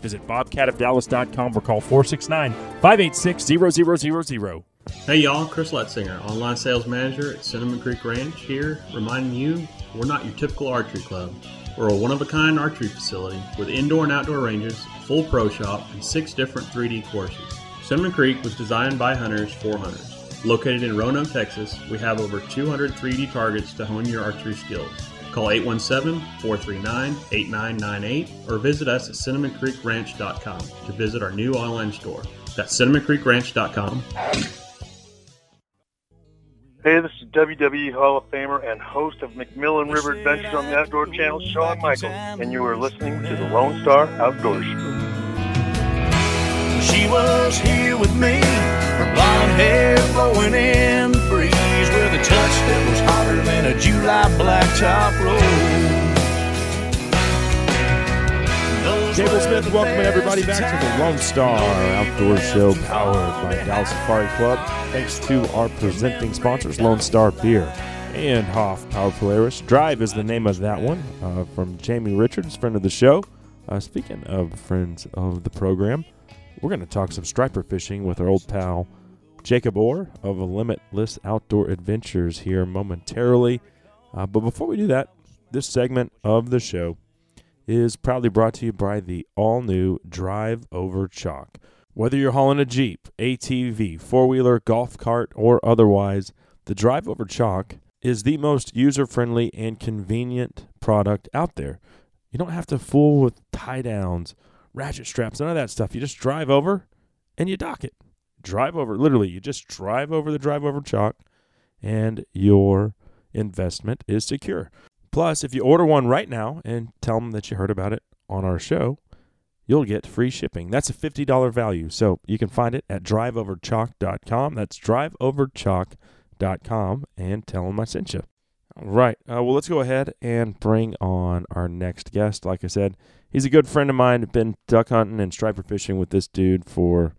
Visit bobcatofdallas.com or call 469 586 0000. Hey y'all, Chris Letzinger, online sales manager at Cinnamon Creek Ranch here, reminding you we're not your typical archery club. We're a one of a kind archery facility with indoor and outdoor ranges, full pro shop, and six different 3D courses. Cinnamon Creek was designed by hunters for hunters. Located in Roanoke, Texas, we have over 200 3D targets to hone your archery skills. Call 817 439 8998 or visit us at cinnamoncreekranch.com to visit our new online store. That's cinnamoncreekranch.com. Hey, this is WWE Hall of Famer and host of MacMillan River Adventures on the Outdoor Channel, Shawn Michaels, and you are listening to the Lone Star Outdoor Show. She was here with me, her blonde hair blowing in the breeze with a touch that was hotter than a July blacktop road. Cable Smith welcoming everybody back to the Lone Star Outdoor Show powered by Dallas Safari Club. Thanks to our presenting sponsors, Lone Star Beer and Hoffpauir Polaris. Drive is the name of that one uh, from Jamie Richards, friend of the show. Uh, speaking of friends of the program, we're going to talk some striper fishing with our old pal Jacob Orr of Limitless Outdoor Adventures here momentarily. Uh, but before we do that, this segment of the show is proudly brought to you by the all new Drive Over Chalk. Whether you're hauling a Jeep, ATV, four wheeler, golf cart, or otherwise, The Drive Over Chalk is the most user friendly and convenient product out there. You don't have to fool with tie downs, ratchet straps, none of that stuff. You just drive over and you dock it. Drive over, literally, you just drive over the Drive Over Chalk and your investment is secure. Plus, if you order one right now and tell them that you heard about it on our show, you'll get free shipping. That's a $50 value. So you can find it at driveoverchalk.com. That's driveoverchalk.com and tell them I sent you. All right. Uh, well, let's go ahead and bring on our next guest. Like I said, he's a good friend of mine. Been duck hunting and striper fishing with this dude for,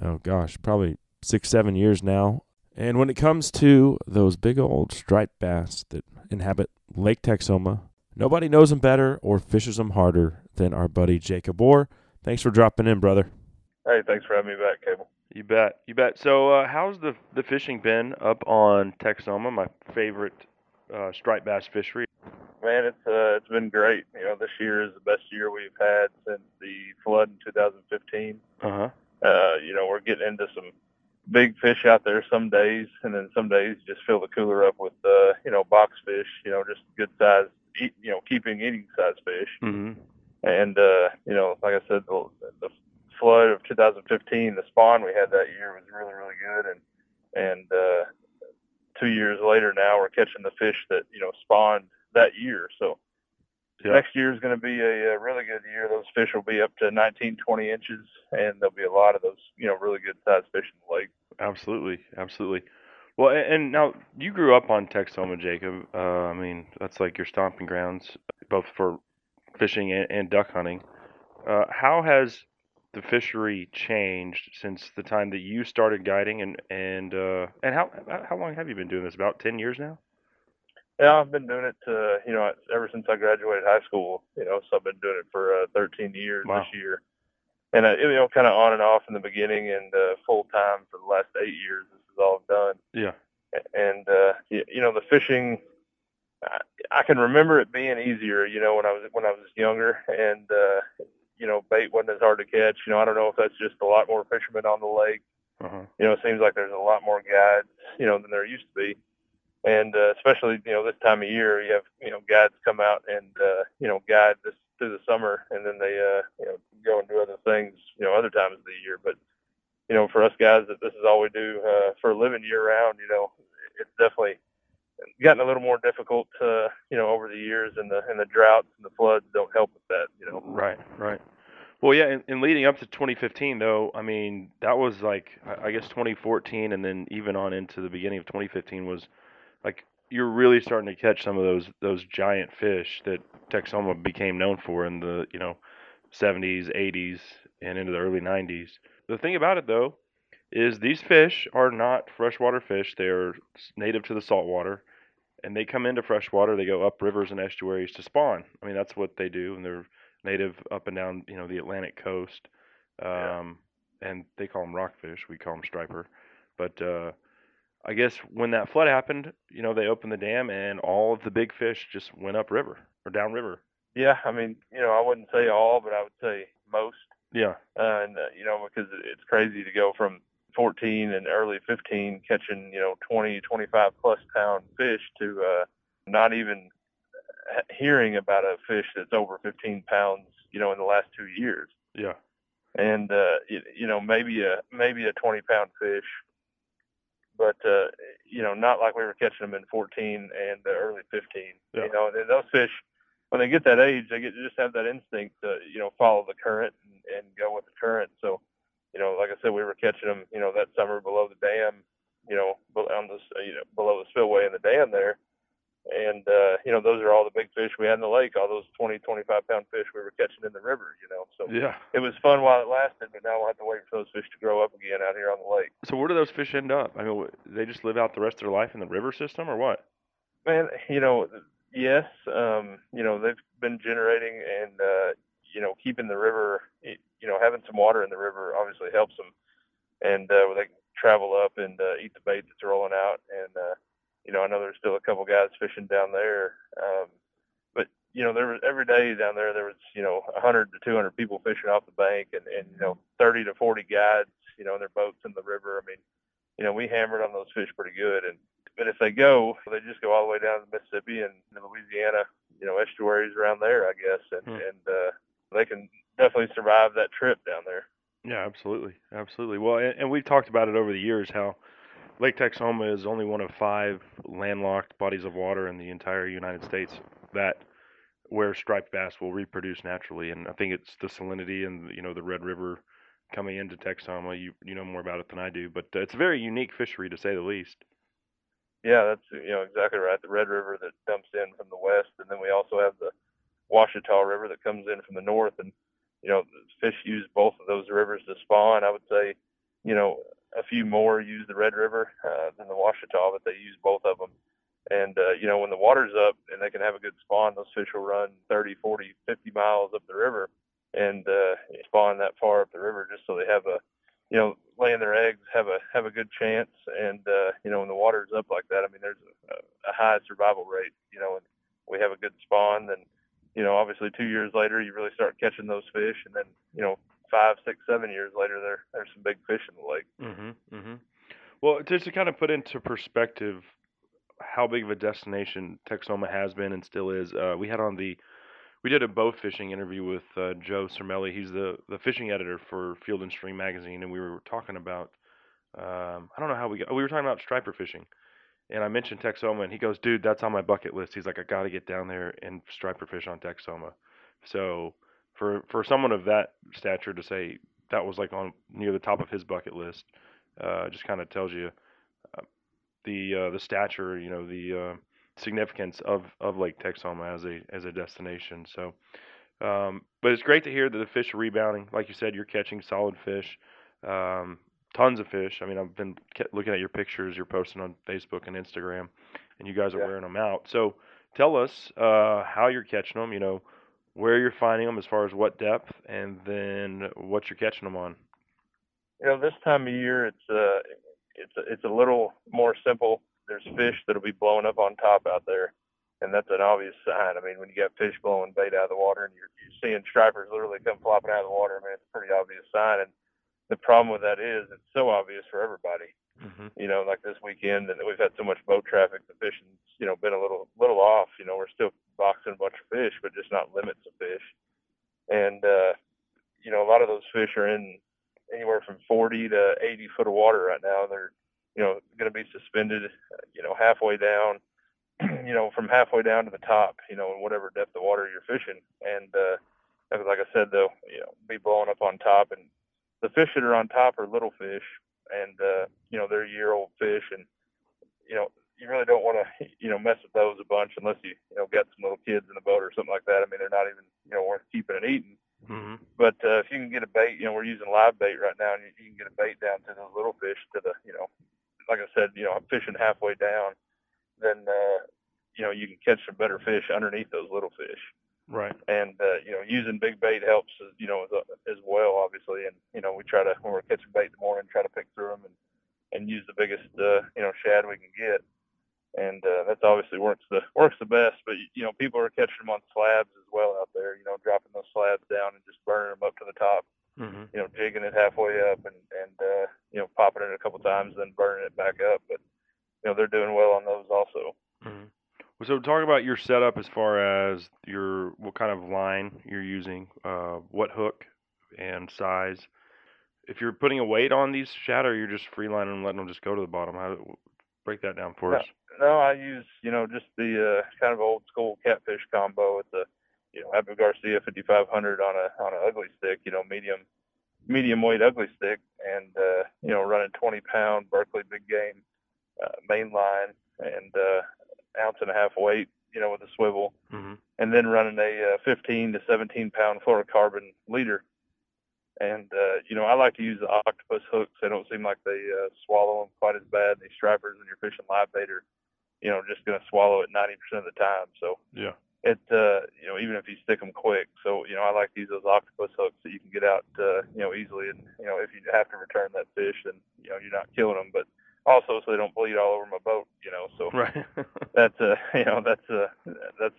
oh gosh, probably six, seven years now. And when it comes to those big old striped bass that inhabit Lake Texoma, nobody knows them better or fishes them harder than our buddy Jacob Orr. Thanks for dropping in, brother. Hey, thanks for having me back, Cable. You bet, you bet. So, uh, how's the the fishing been up on Texoma, my favorite uh, striped bass fishery? Man, it's uh, it's been great. You know, this year is the best year we've had since the flood in 2015. Uh huh. Uh, you know, we're getting into some big fish out there some days, and then some days just fill the cooler up with uh, you know box fish. You know, just good size, eat, you know, keeping eating size fish. Mm-hmm. And uh, you know, like I said, the, the flood of 2015, the spawn we had that year was really really good, and and uh, two years later now we're catching the fish that you know spawned that year. So Yeah. next year is going to be a, a really good year. Those fish will be up to 19, 20 inches, and there'll be a lot of those you know really good sized fish in the lake. Absolutely, absolutely. Well, and now you grew up on Texoma, Jacob. Uh, I mean, that's like your stomping grounds, both for fishing and, and duck hunting. Uh, how has the fishery changed since the time that you started guiding, and and uh, and how how long have you been doing this? About ten years now. Yeah, I've been doing it uh, you know ever since I graduated high school. You know, so I've been doing it for uh, 13 years Wow. this year, and uh, you know kind of on and off in the beginning and uh, full time for the last eight years. This is all I've done. Yeah. and uh y- you know the fishing I, I can remember it being easier you know when i was when i was younger and uh you know bait wasn't as hard to catch you know i don't know if that's just a lot more fishermen on the lake Uh-huh. you know it seems like there's a lot more guides you know than there used to be and uh, especially you know this time of year you have you know guides come out and uh you know guide this through the summer and then they uh you know go and do other things you know other times of the year but you know, for us guys that this is all we do uh, for a living year round, you know, it's definitely gotten a little more difficult, uh, you know, over the years, and the and the droughts and the floods don't help with that, you know. Right, right. Well, yeah, and, in leading up to 2015, though, I mean, that was like, I I guess 2014, and then even on into the beginning of 2015 was like you're really starting to catch some of those those giant fish that Texoma became known for in the you know 70s, 80s, and into the early 90s. The thing about it, though, is these fish are not freshwater fish. They are native to the saltwater, and they come into freshwater. They go up rivers and estuaries to spawn. I mean, that's what they do, and they're native up and down, you know, the Atlantic coast. Um, and they call them rockfish. We call them <laughs> striper. But uh, I guess when that flood happened, you know, they opened the dam, and all of the big fish just went up river or down river. Yeah, I mean, you know, I wouldn't say all, but I would say most. Yeah. Uh, and uh, you know, because it's crazy to go from 14 and early 15 catching, you know, 20, 25 plus pound fish to uh, not even hearing about a fish that's over 15 pounds, you know, in the last two years. Yeah. and uh you, you know maybe a maybe a 20 pound fish but uh you know not like we were catching them in 14 and uh, early 15 Yeah. you know and those fish when they get that age they get they just have that instinct to you know follow the current and, and go with the current so you know like i said we were catching them you know that summer below the dam you know on the you know below the spillway in the dam there and uh you know those are all the big fish we had in the lake all those 20 25 pound fish we were catching in the river you know so Yeah. it was fun while it lasted, but now we'll have to wait for those fish to grow up again out here on the lake. So where do those fish end up? I mean, they just live out the rest of their life in the river system, or what? Man, you know, yes, um, you know, they've been generating and, uh, you know, keeping the river, you know, having some water in the river obviously helps them. And, uh, they can travel up and, uh, eat the bait that's rolling out. And, uh, you know, I know there's still a couple guys fishing down there. Um, but, you know, there was every day down there, there was, you know, 100 to 200 people fishing off the bank and, and, you know, 30 to 40 guides, you know, in their boats in the river. I mean, you know, we hammered on those fish pretty good. And but if they go, they just go all the way down to Mississippi and Louisiana, you know, estuaries around there, I guess, and Hmm. and uh, they can definitely survive that trip down there. Yeah, absolutely, absolutely. Well, and, and we've talked about it over the years how Lake Texoma is only one of five landlocked bodies of water in the entire United States that where striped bass will reproduce naturally, and I think it's the salinity and you know the Red River coming into Texoma. You you know more about it than I do, but uh, it's a very unique fishery to say the least. Yeah, that's you know exactly right. The Red River that dumps in from the west, and then we also have the Washita River that comes in from the north, and you know fish use both of those rivers to spawn. I would say, you know, a few more use the Red River uh, than the Washita, but they use both of them. And uh, you know when the water's up and they can have a good spawn, those fish will run 30, 40, 50 miles up the river and uh, spawn that far up the river just so they have a you know, laying their eggs have a have a good chance. And uh, you know, when the water's up like that, I mean, there's a, a high survival rate. You know, and we have a good spawn. Then, you know, obviously two years later, you really start catching those fish, and then you know, five, six, seven years later, there there's some big fish in the lake. Mm-hmm. Mm-hmm. Well, just to kind of put into perspective how big of a destination Texoma has been and still is, uh, we had on the we did a bow fishing interview with uh, Joe Cermele. He's the the fishing editor for Field and Stream magazine, and we were talking about um, I don't know how we got we were talking about striper fishing, and I mentioned Texoma, and he goes, "Dude, that's on my bucket list." He's like, "I got to get down there and striper fish on Texoma." So for for someone of that stature to say that was like on near the top of his bucket list, uh, just kind of tells you uh, the uh, the stature, you know, the uh, significance of, of Lake Texoma as a as a destination. So, um, but it's great to hear that the fish are rebounding. Like you said, you're catching solid fish, um, tons of fish. I mean, I've been looking at your pictures you're posting on Facebook and Instagram, and you guys are Yeah. wearing them out. So, tell us uh, how you're catching them. You know, where you're finding them as far as what depth, and then what you're catching them on. You know, this time of year, it's uh, it's it's a little more simple. There's fish that'll be blowing up on top out there, and that's an obvious sign. I mean, when you got fish blowing bait out of the water and you're, you're seeing stripers literally come flopping out of the water, I mean, it's a pretty obvious sign. And the problem with that is it's so obvious for everybody. Mm-hmm. You know, like this weekend, and we've had so much boat traffic, the fishing's you know been a little little off. You know, we're still boxing a bunch of fish, but just not limits of fish. And uh, you know, a lot of those fish are in anywhere from 40 to 80 foot of water right now. They're, you know, going to be suspended, you know, halfway down, <clears throat> you know, from halfway down to the top, you know, in whatever depth of water you're fishing. And, uh, like I said, they'll, you know, be blowing up on top. And the fish that are on top are little fish and, uh, you know, they're year old fish. And, you know, you really don't want to, <laughs> you know, mess with those a bunch unless you, you know, got some little kids in the boat or something like that. I mean, they're not even, you know, worth keeping and eating. Mm-hmm. But uh, if you can get a bait, you know, we're using live bait right now, and you, you can get a bait down to those little fish to the, you know, like I said, you know, I'm fishing halfway down, then, uh, you know, you can catch some better fish underneath those little fish. Right. And, uh, you know, using big bait helps, you know, as, as well, obviously. And, you know, we try to, when we're catching bait in the morning, try to pick through them and, and use the biggest, uh, you know, shad we can get. And uh, that's obviously works the works the best. But you know, people are catching them on slabs as well out there. You know, dropping those slabs down and just burning them up to the top. Mm-hmm. You know, jigging it halfway up and and uh, you know, popping it a couple times, then burning it back up. But you know, they're doing well on those also. Mm-hmm. So talk about your setup as far as your what kind of line you're using, uh, what hook and size. If you're putting a weight on these shad, or you're just freelining and letting them just go to the bottom, how break that down for No, us. no, I use you know just the uh, kind of old school catfish combo. It's a you know Abu Garcia 5500 on a on an Ugly Stik. You know, medium medium weight Ugly Stik, and uh, you know running 20 pound Berkley big game uh, main line and uh, ounce and a half weight. You know, with a swivel, Mm-hmm. and then running a uh, 15 to 17 pound fluorocarbon leader. And uh, you know, I like to use the octopus hooks. They don't seem like they uh, swallow them quite as bad. These stripers, when you're fishing live bait, are you know just going to swallow it 90% of the time. So Yeah. it uh, you know even if you stick them quick. So you know, I like to use those octopus hooks that you can get out uh, you know easily. And you know, if you have to return that fish, then you know you're not killing them, but also so they don't bleed all over my boat. You know, so <laughs> Right. <laughs> that's a you know that's a that's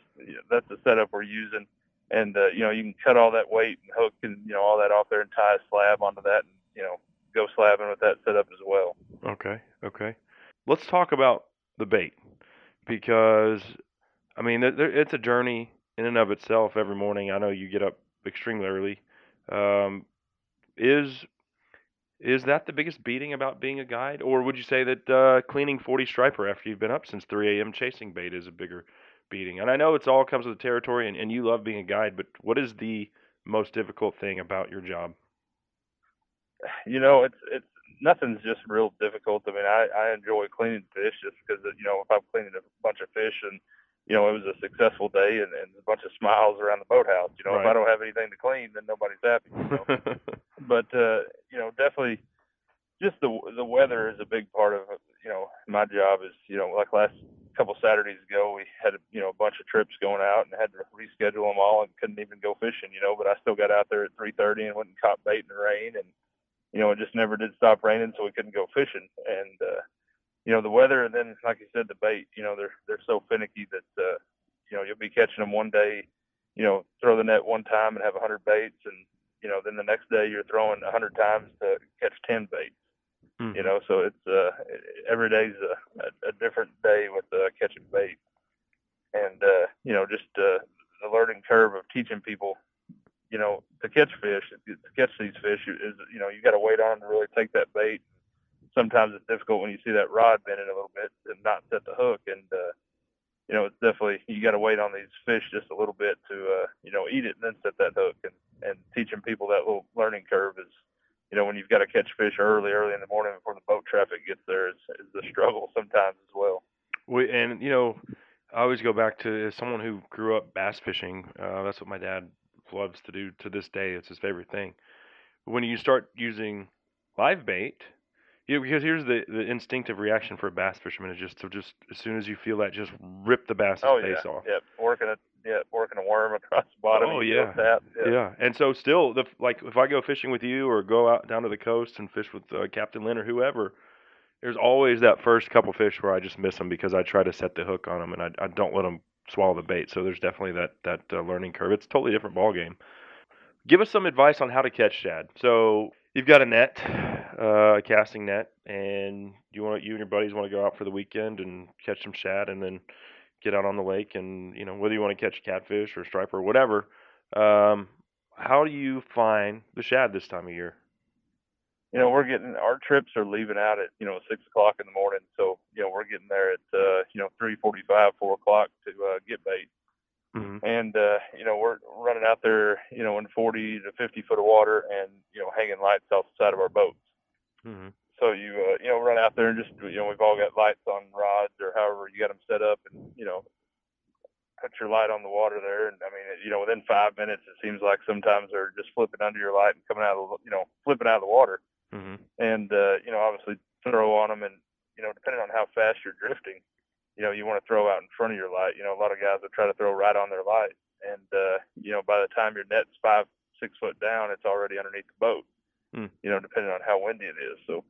that's the setup we're using and uh, you know you can cut all that weight and hook and you know all that off there and tie a slab onto that and you know go slabbing with that setup as well Okay. Okay. Let's talk about the bait because I mean it's a journey in and of itself every morning. I know you get up extremely early. Um, is is that the biggest beating about being a guide, or would you say that uh, cleaning 40 striper after you've been up since 3 a.m. chasing bait is a bigger beating? And I know it's all comes with the territory, and, and you love being a guide, but what is the most difficult thing about your job? You know, it's it's nothing's just real difficult. I mean, I I enjoy cleaning fish just because you know if I'm cleaning a bunch of fish and you know it was a successful day and, and a bunch of smiles around the boathouse. You know, if I don't have anything to clean, then nobody's happy. You know? <laughs> but uh, you know, definitely, just the the weather is a big part of you know my job. Is you know like last couple Saturdays ago, we had you know a bunch of trips going out and had to reschedule them all and couldn't even go fishing. You know, but I still got out there at 3:30 and went and caught bait in the rain, and you know it just never did stop raining, so we couldn't go fishing. And uh, you know the weather, and then like you said, the bait. You know they're they're so finicky that uh, you know you'll be catching them one day. You know, throw the net one time and have a hundred baits, and you know, then the next day you're throwing a hundred times to catch ten baits. Mm-hmm. You know, so it's uh, every day's a, a, a different day with uh, catching bait, and uh, you know, just uh, the learning curve of teaching people, you know, to catch fish, to catch these fish is, you know, you got to wait on to really take that bait. Sometimes it's difficult when you see that rod bending a little bit and not set the hook, and uh, you know, it's definitely you got to wait on these fish just a little bit to, uh, you know, eat it and then set that hook. And and teaching people that little learning curve is, you know, when you've got to catch fish early, early in the morning before the boat traffic gets there is, is the struggle sometimes as well. We, and you know, I always go back to as someone who grew up bass fishing. Uh, that's what my dad loves to do to this day. It's his favorite thing. When you start using live bait, you because here's the the instinctive reaction for a bass fisherman is just to just as soon as you feel that, just rip the bass's oh face yeah, off. yeah, working a yeah, working a worm across the bottom. Oh yeah. That. yeah, And so still, the like if I go fishing with you or go out down to the coast and fish with uh, Captain Lynn or whoever, there's always that first couple fish where I just miss them because I try to set the hook on them and I, I don't let them swallow the bait. So there's definitely that that uh, learning curve. It's a totally different ball game. Give us some advice on how to catch shad. So you've got a net, uh, a casting net, and you want you and your buddies want to go out for the weekend and catch some shad, and then get out on the lake and you know whether you want to catch catfish or striper or whatever. Um, how do you find the shad this time of year? you know, we're getting our trips are leaving out at you know six o'clock in the morning, so you know we're getting there at uh, you know three forty-five, four o'clock to uh, get bait, Mm-hmm. and uh, you know we're running out there, you know, in forty to fifty foot of water, and you know hanging lights off the side of our boats. Mm-hmm. So you uh, you know run out there and just you know we've all got lights on rods or however you got them set up, and you know put your light on the water there, and I mean you know within five minutes it seems like sometimes they're just flipping under your light and coming out of the you know flipping out of the water Mm-hmm. and uh, you know obviously throw on them and you know depending on how fast you're drifting you know you want to throw out in front of your light you know a lot of guys will try to throw right on their light and uh, you know by the time your net's five six foot down it's already underneath the boat Hmm. you know depending on how windy it is so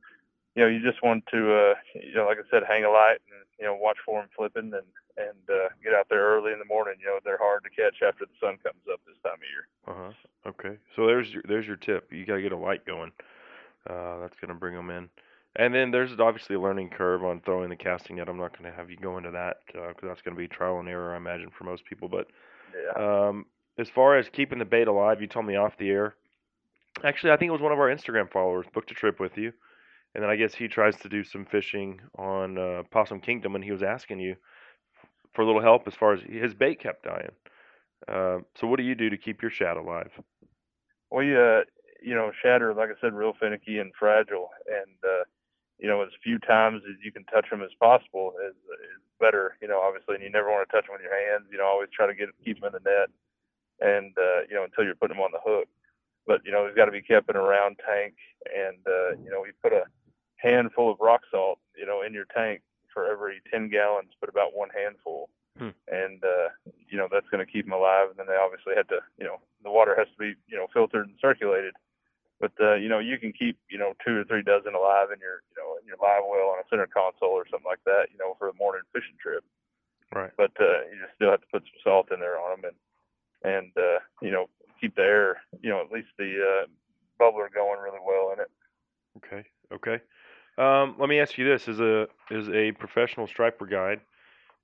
you know you just want to uh, you know like I said hang a light and you know watch for them flipping and and uh, get out there early in the morning you know they're hard to catch after the sun comes up this time of year Uh huh. Okay. So there's your there's your tip. You gotta get a light going. Uh, that's gonna bring them in. And then there's obviously a learning curve on throwing the casting net. I'm not gonna have you go into that because that's gonna be trial and error, I imagine, for most people. But yeah um, as far as keeping the bait alive, you told me off the air. Actually, I think it was one of our Instagram followers booked a trip with you, and then I guess he tries to do some fishing on uh, Possum Kingdom, and he was asking you for a little help as far as his bait kept dying. Uh, so what do you do to keep your shad alive? Well, uh you know shatter like i said real finicky and fragile and uh you know as few times as you can touch them as possible is is better you know obviously and you never want to touch them with your hands you know always try to get keep them in the net and uh you know until you're putting them on the hook but you know they've got to be kept in a round tank and uh you know we put a handful of rock salt you know in your tank for every 10 gallons put about one handful Hmm. and uh you know that's going to keep them alive and then they obviously have to you know the water has to be you know filtered and circulated but uh you know you can keep you know two or three dozen alive in your you know in your live well on a center console or something like that you know for a morning fishing trip Right. but uh you just still have to put some salt in there on them and and uh you know keep the air you know at least the uh bubbler going really well in it Okay. Okay. Um, let me ask you this: is a is a professional striper guide.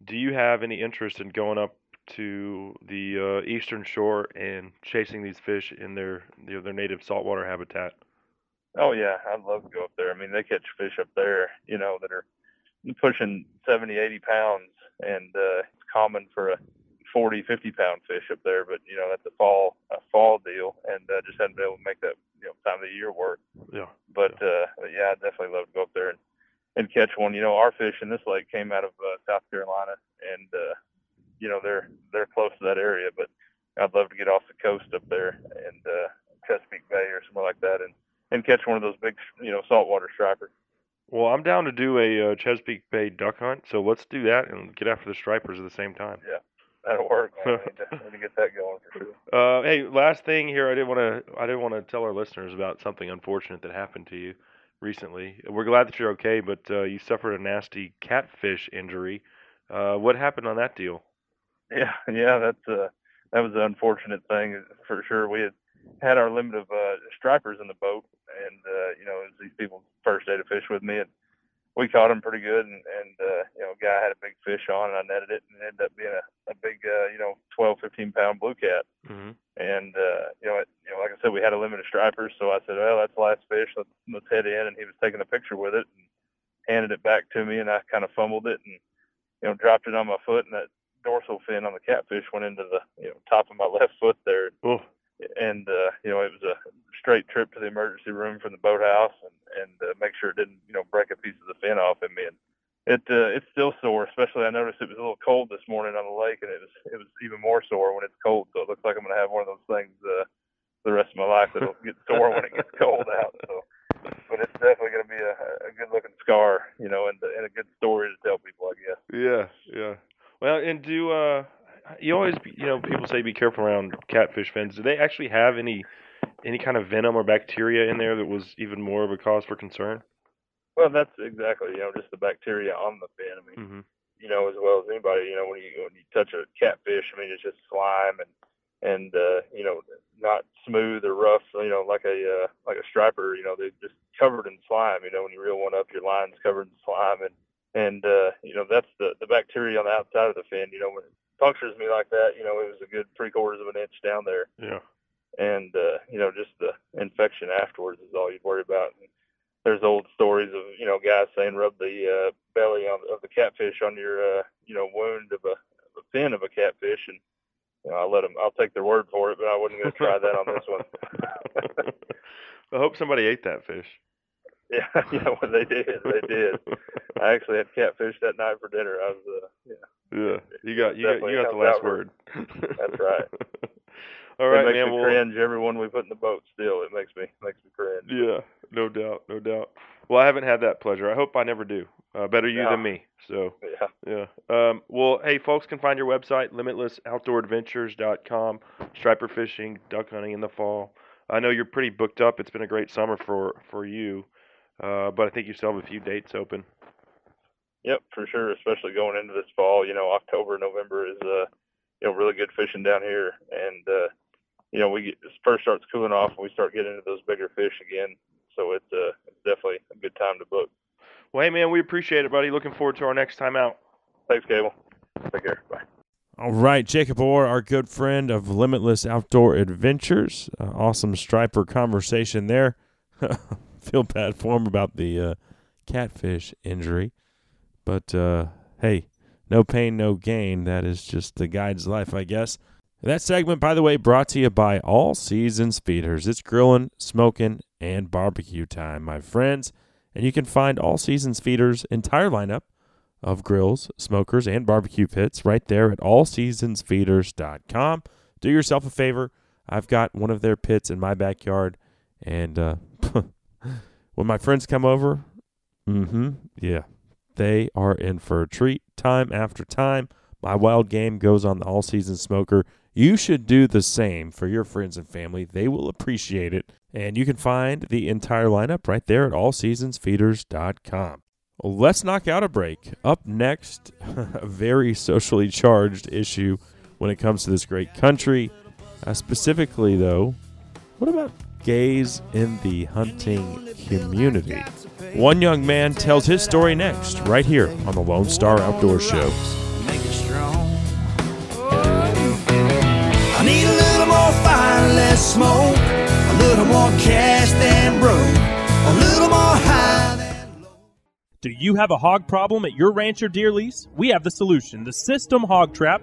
Do you have any interest in going up to the uh, eastern shore and chasing these fish in their their, their native saltwater habitat? Oh yeah, I'd love to go up there. I mean, they catch fish up there, you know, that are pushing 70, 80 pounds, and uh, it's common for a 40, 50 pound fish up there. But you know, that's a fall a fall deal, and uh, just hadn't been able to make that you know time of the year work. Yeah. But uh, yeah, I'd definitely love to go up there and and catch one. You know, our fish in this lake came out of uh, South Carolina, and uh, you know they're they're close to that area. But I'd love to get off the coast up there and uh, Chesapeake Bay or somewhere like that, and and catch one of those big you know saltwater stripers. Well, I'm down to do a uh, Chesapeake Bay duck hunt, so let's do that and get after the stripers at the same time. Yeah, that'll work. Man. I <laughs> need to, I need to get that going for sure. Uh, hey, last thing here, I didn't want to I didn't want to tell our listeners about something unfortunate that happened to you recently. We're glad that you're okay, but uh, you suffered a nasty catfish injury. Uh, what happened on that deal? Yeah, <laughs> yeah, that's uh, that was an unfortunate thing for sure. We had had our limit of uh, stripers in the boat, and uh, you know, it was these people's first day to fish with me, and we caught him pretty good. And, and uh, you know, a guy had a big fish on, and I netted it, and it ended up being a, a big, uh, you know, 12, 15 pound blue cat. Mm-hmm. And uh, you know, it, you know, like I said, we had a limit of stripers, so I said, well, that's the last fish. Let's let's head in. And he was taking a picture with it and handed it back to me, and I kind of fumbled it and you know dropped it on my foot, and that dorsal fin on the catfish went into the you know top of my <laughs> left foot there. Oh. And uh, you know, it was a straight trip to the emergency room from the boathouse, and and uh, make sure it didn't you know break a piece of the fin off in me. And it uh, it's still sore, especially I noticed it was a little cold this morning on the lake, and it was it was even more sore when it's cold. So it looks like I'm gonna have one of those things uh, the rest of my life that'll get sore when it gets cold out. So, but it's definitely gonna be a, a good looking scar, you know, and and a good story to tell people, I guess. Yeah, yeah. Well, and do uh, you always you know people say be careful around catfish fins. Do they actually have any any kind of venom or bacteria in there that was even more of a cause for concern? Well, that's exactly, you know, just the bacteria on the fin. I mean, Mm-hmm. you know, as well as anybody, you know, when you when you touch a catfish, I mean, it's just slime and and uh, you know, not smooth or rough, you know, like a uh, like a striper. You know, they're just covered in slime. You know, when you reel one up, your line's covered in slime, and and uh, you know, that's the the bacteria on the outside of the fin. You know, when punctures me like that, you know, it was a good three quarters of an inch down there Yeah. and uh, you know just the infection afterwards is all you'd worry about. And there's old stories of you know guys saying rub the uh, belly on, of the catfish on your uh, you know wound of a, of a fin of a catfish, and you know, I let them. I'll take their word for it, but I wasn't going to try that on this one. <laughs> I hope somebody ate that fish. <laughs> yeah, know what they did. They did. I actually had catfish that night for dinner. I was uh, yeah. Yeah, you got you got you got the last word. That's right. <laughs> All it makes man. me Well, cringe every one we put in the boat. Still, it makes me makes me cringe. yeah, no doubt, no doubt. Well, I haven't had that pleasure. I hope I never do. Uh, better you Yeah. than me. So Yeah. yeah. Um, well, hey, folks can find your website limitlessoutdooradventures.com. Striper fishing, duck hunting in the fall. I know you're pretty booked up. It's been a great summer for for you, uh, but I think you still have a few dates open. Yep, for sure. Especially going into this fall, you know, October, November is uh, you know, really good fishing down here, and uh, you know, we get first starts cooling off, and we start getting into those bigger fish again. So it's uh, it's definitely a good time to book. Well, hey, man, we appreciate it, buddy. Looking forward to our next time out. Thanks, Cable. Take care. Bye. All right, Jacob Orr, our good friend of Limitless Outdoor Adventures. Uh, awesome striper conversation there. <laughs> Feel bad for him about the uh, catfish injury, but uh, hey, no pain, no gain. That is just the guide's life, I guess. That segment, by the way, brought to you by All Seasons Feeders. It's grilling, smoking, and barbecue time, my friends. And you can find All Seasons Feeders' entire lineup of grills, smokers, and barbecue pits right there at allseasonsfeeders.com. Do yourself a favor. I've got one of their pits in my backyard, and uh, <laughs> when my friends come over, mm-hmm, yeah, they are in for a treat time after time. My wild game goes on the all season smoker. You should do the same for your friends and family. They will appreciate it. And you can find the entire lineup right there at allseasonsfeeders.com. Let's knock out a break. Up next, <laughs> a very socially charged issue when it comes to this great country. Uh, specifically, though, what about gays in the hunting community? One young man tells his story next, right here on the Lone Star Outdoor Show. Make it strong. I need a little more fire, less smoke. A little more cash than broke. A little more high than Do you have a hog problem at your ranch or deer lease? We have the solution. The System Hog Trap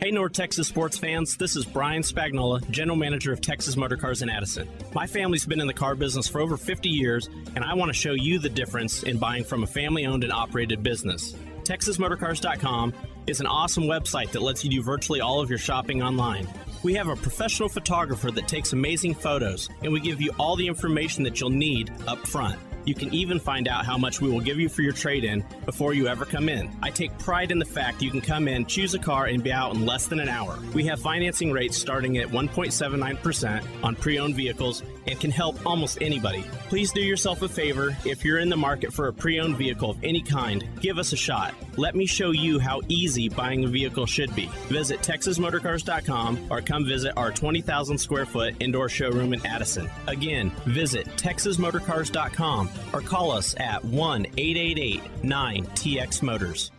Hey, North Texas sports fans, this is Brian Spagnola, General Manager of Texas Motor Cars in Addison. My family's been in the car business for over 50 years, and I want to show you the difference in buying from a family owned and operated business. TexasMotorcars.com is an awesome website that lets you do virtually all of your shopping online. We have a professional photographer that takes amazing photos, and we give you all the information that you'll need up front. You can even find out how much we will give you for your trade in before you ever come in. I take pride in the fact you can come in, choose a car, and be out in less than an hour. We have financing rates starting at 1.79% on pre owned vehicles and can help almost anybody. Please do yourself a favor if you're in the market for a pre owned vehicle of any kind, give us a shot. Let me show you how easy buying a vehicle should be. Visit TexasMotorcars.com or come visit our 20,000 square foot indoor showroom in Addison. Again, visit TexasMotorcars.com or call us at 1 888 9TX Motors.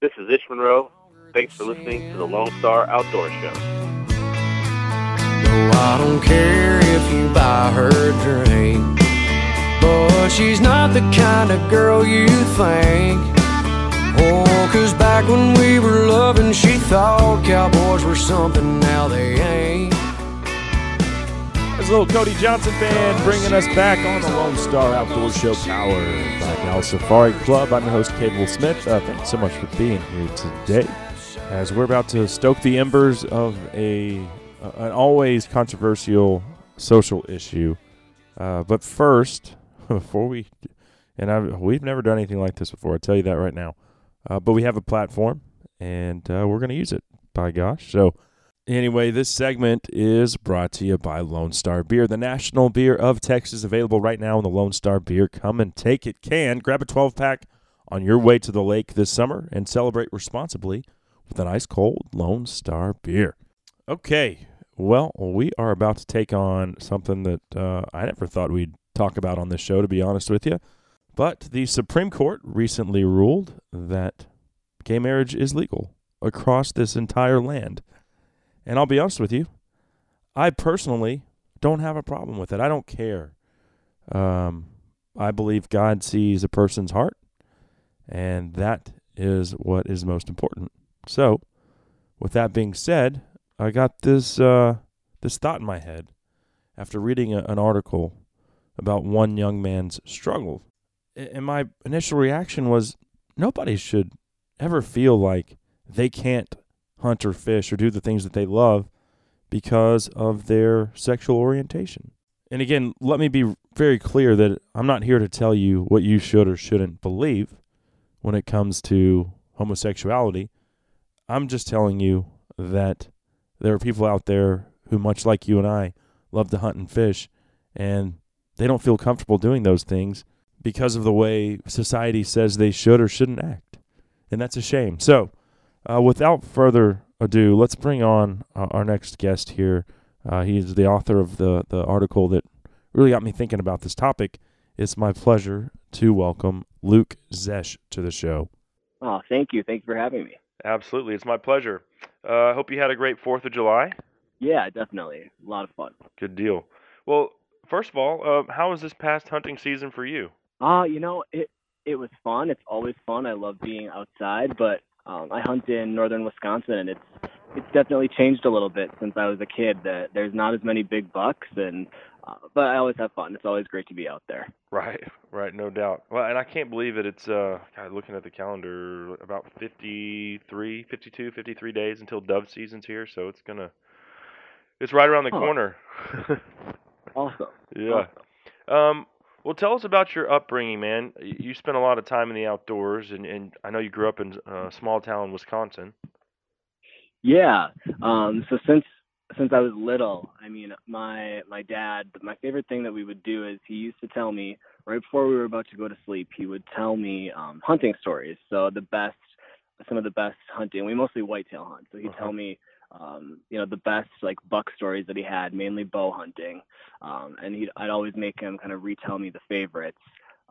This is Ish Monroe. Thanks for listening to the Lone Star Outdoor Show. No, I don't care if you buy her a drink. But she's not the kind of girl you think. Oh, cause back when we were loving, she thought cowboys were something, now they ain't. There's a little Cody Johnson band bringing us back on the Lone Star Outdoor Show powered by Dallas Safari Club. I'm your host, Cable Smith. Uh, thanks so much for being here today as we're about to stoke the embers of a uh, an always controversial social issue. Uh, but first, <laughs> before we, and I've, we've never done anything like this before, I'll tell you that right now. Uh, but we have a platform, and uh, we're going to use it, by gosh. So, Anyway, this segment is brought to you by Lone Star Beer, the national beer of Texas, available right now in the Lone Star Beer Come and Take It can. Grab a 12 pack on your way to the lake this summer and celebrate responsibly with an ice cold Lone Star beer. Okay, well, we are about to take on something that uh, I never thought we'd talk about on this show, to be honest with you. But the Supreme Court recently ruled that gay marriage is legal across this entire land. And I'll be honest with you, I personally don't have a problem with it. I don't care. Um, I believe God sees a person's heart, and that is what is most important. So, with that being said, I got this uh, this thought in my head after reading a, an article about one young man's struggle. And my initial reaction was nobody should ever feel like they can't hunt or fish or do the things that they love because of their sexual orientation. And again, let me be very clear that I'm not here to tell you what you should or shouldn't believe when it comes to homosexuality. I'm just telling you that there are people out there who, much like you and I, love to hunt and fish, and they don't feel comfortable doing those things because of the way society says they should or shouldn't act. And that's a shame. So, uh, without further ado, let's bring on uh, our next guest here. Uh, he's the author of the, the article that really got me thinking about this topic. It's my pleasure to welcome Luke Zoesch to the show. Oh, thank you. Thank you for having me. Absolutely, it's my pleasure. Uh, I hope you had a great Fourth of July. Yeah, definitely. A lot of fun. Good deal. Well, first of all, uh, how was this past hunting season for you? Uh, you know, it it was fun. It's always fun. I love being outside, but um, I hunt in northern Wisconsin, and it's it's definitely changed a little bit since I was a kid. That there's not as many big bucks, and uh, but I always have fun. It's always great to be out there. Right, <laughs> right, no doubt. Well, and I can't believe it. It's uh, God, looking at the calendar, about 53, 52, 53 days until dove season's here. So it's gonna, it's right around the Oh. corner. <laughs> Awesome. yeah. Um, Well, tell us about your upbringing, man. You spent a lot of time in the outdoors, and, and I know you grew up in a small town, in Wisconsin. Yeah. Um, so since since I was little, I mean, my my dad, my favorite thing that we would do is he used to tell me right before we were about to go to sleep, he would tell me um, hunting stories. So the best, some of the best hunting. We mostly whitetail hunt. So he'd tell me, um, you know, the best like buck stories that he had, mainly bow hunting. Um, and he'd I'd always make him kind of retell me the favorites.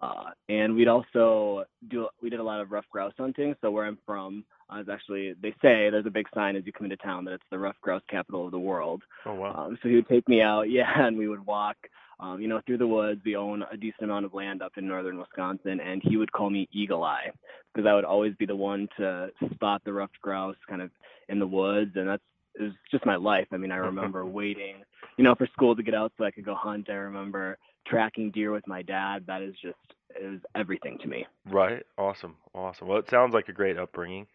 Uh, and we'd also do we did a lot of ruffed grouse hunting. So where I'm from, uh, is actually they say there's a big sign as you come into town that it's the ruffed grouse capital of the world. Oh wow. Um, so he would take me out, <laughs> yeah, and we would walk, um, you know, through the woods. We own a decent amount of land up in northern Wisconsin, and he would call me Eagle Eye because I would always be the one to spot the ruffed grouse kind of in the woods, and that's it was just my life. I mean, I <laughs> remember waiting, you know, for school to get out so I could go hunt. I remember tracking deer with my dad. That is just it was everything to me. Right. Awesome. Awesome. Well, it sounds like a great upbringing.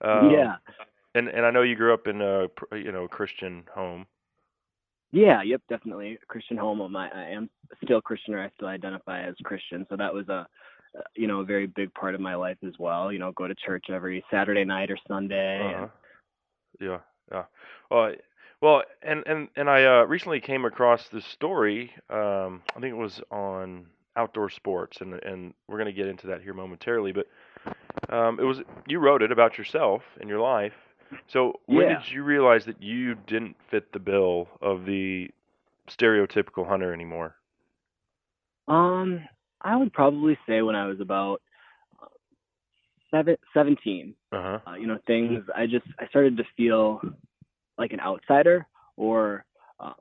Um, yeah. And and I know you grew up in a you know Christian home. Yeah, yep, definitely. Christian home. I, I am still Christian, or I still identify as Christian. So that was a, uh, you know, a very big part of my life as well. You know, go to church every Saturday night or Sunday. Uh-huh. Yeah. Yeah. Well, well, and and and I uh, recently came across this story. Um, I think it was on outdoor sports, and and we're going to get into that here momentarily. But um, it was you wrote it about yourself and your life. So when Yeah. did you realize that you didn't fit the bill of the stereotypical hunter anymore? um, I would probably say when I was about uh, seven, 17, Uh-huh. uh, you know, things, I just, I started to feel like an outsider or um,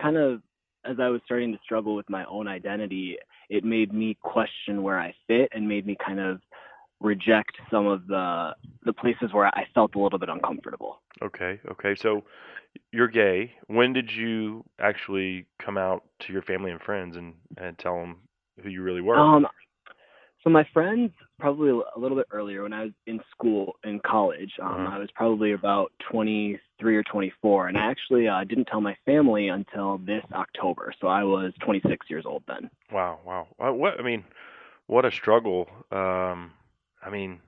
kind of as I was starting to struggle with my own identity, it made me question where I fit and made me kind of reject some of the the places where I felt a little bit uncomfortable. Okay. Okay. So you're gay. When did you actually come out to your family and friends and and tell them who you really were? Um, so my friends probably a little bit earlier when I was in school in college. Um, Mhm. I was probably about 23 or 24, and I actually uh, didn't tell my family until this October. So I was 26 years old then. Wow, wow. What I mean, what a struggle. Um, I mean,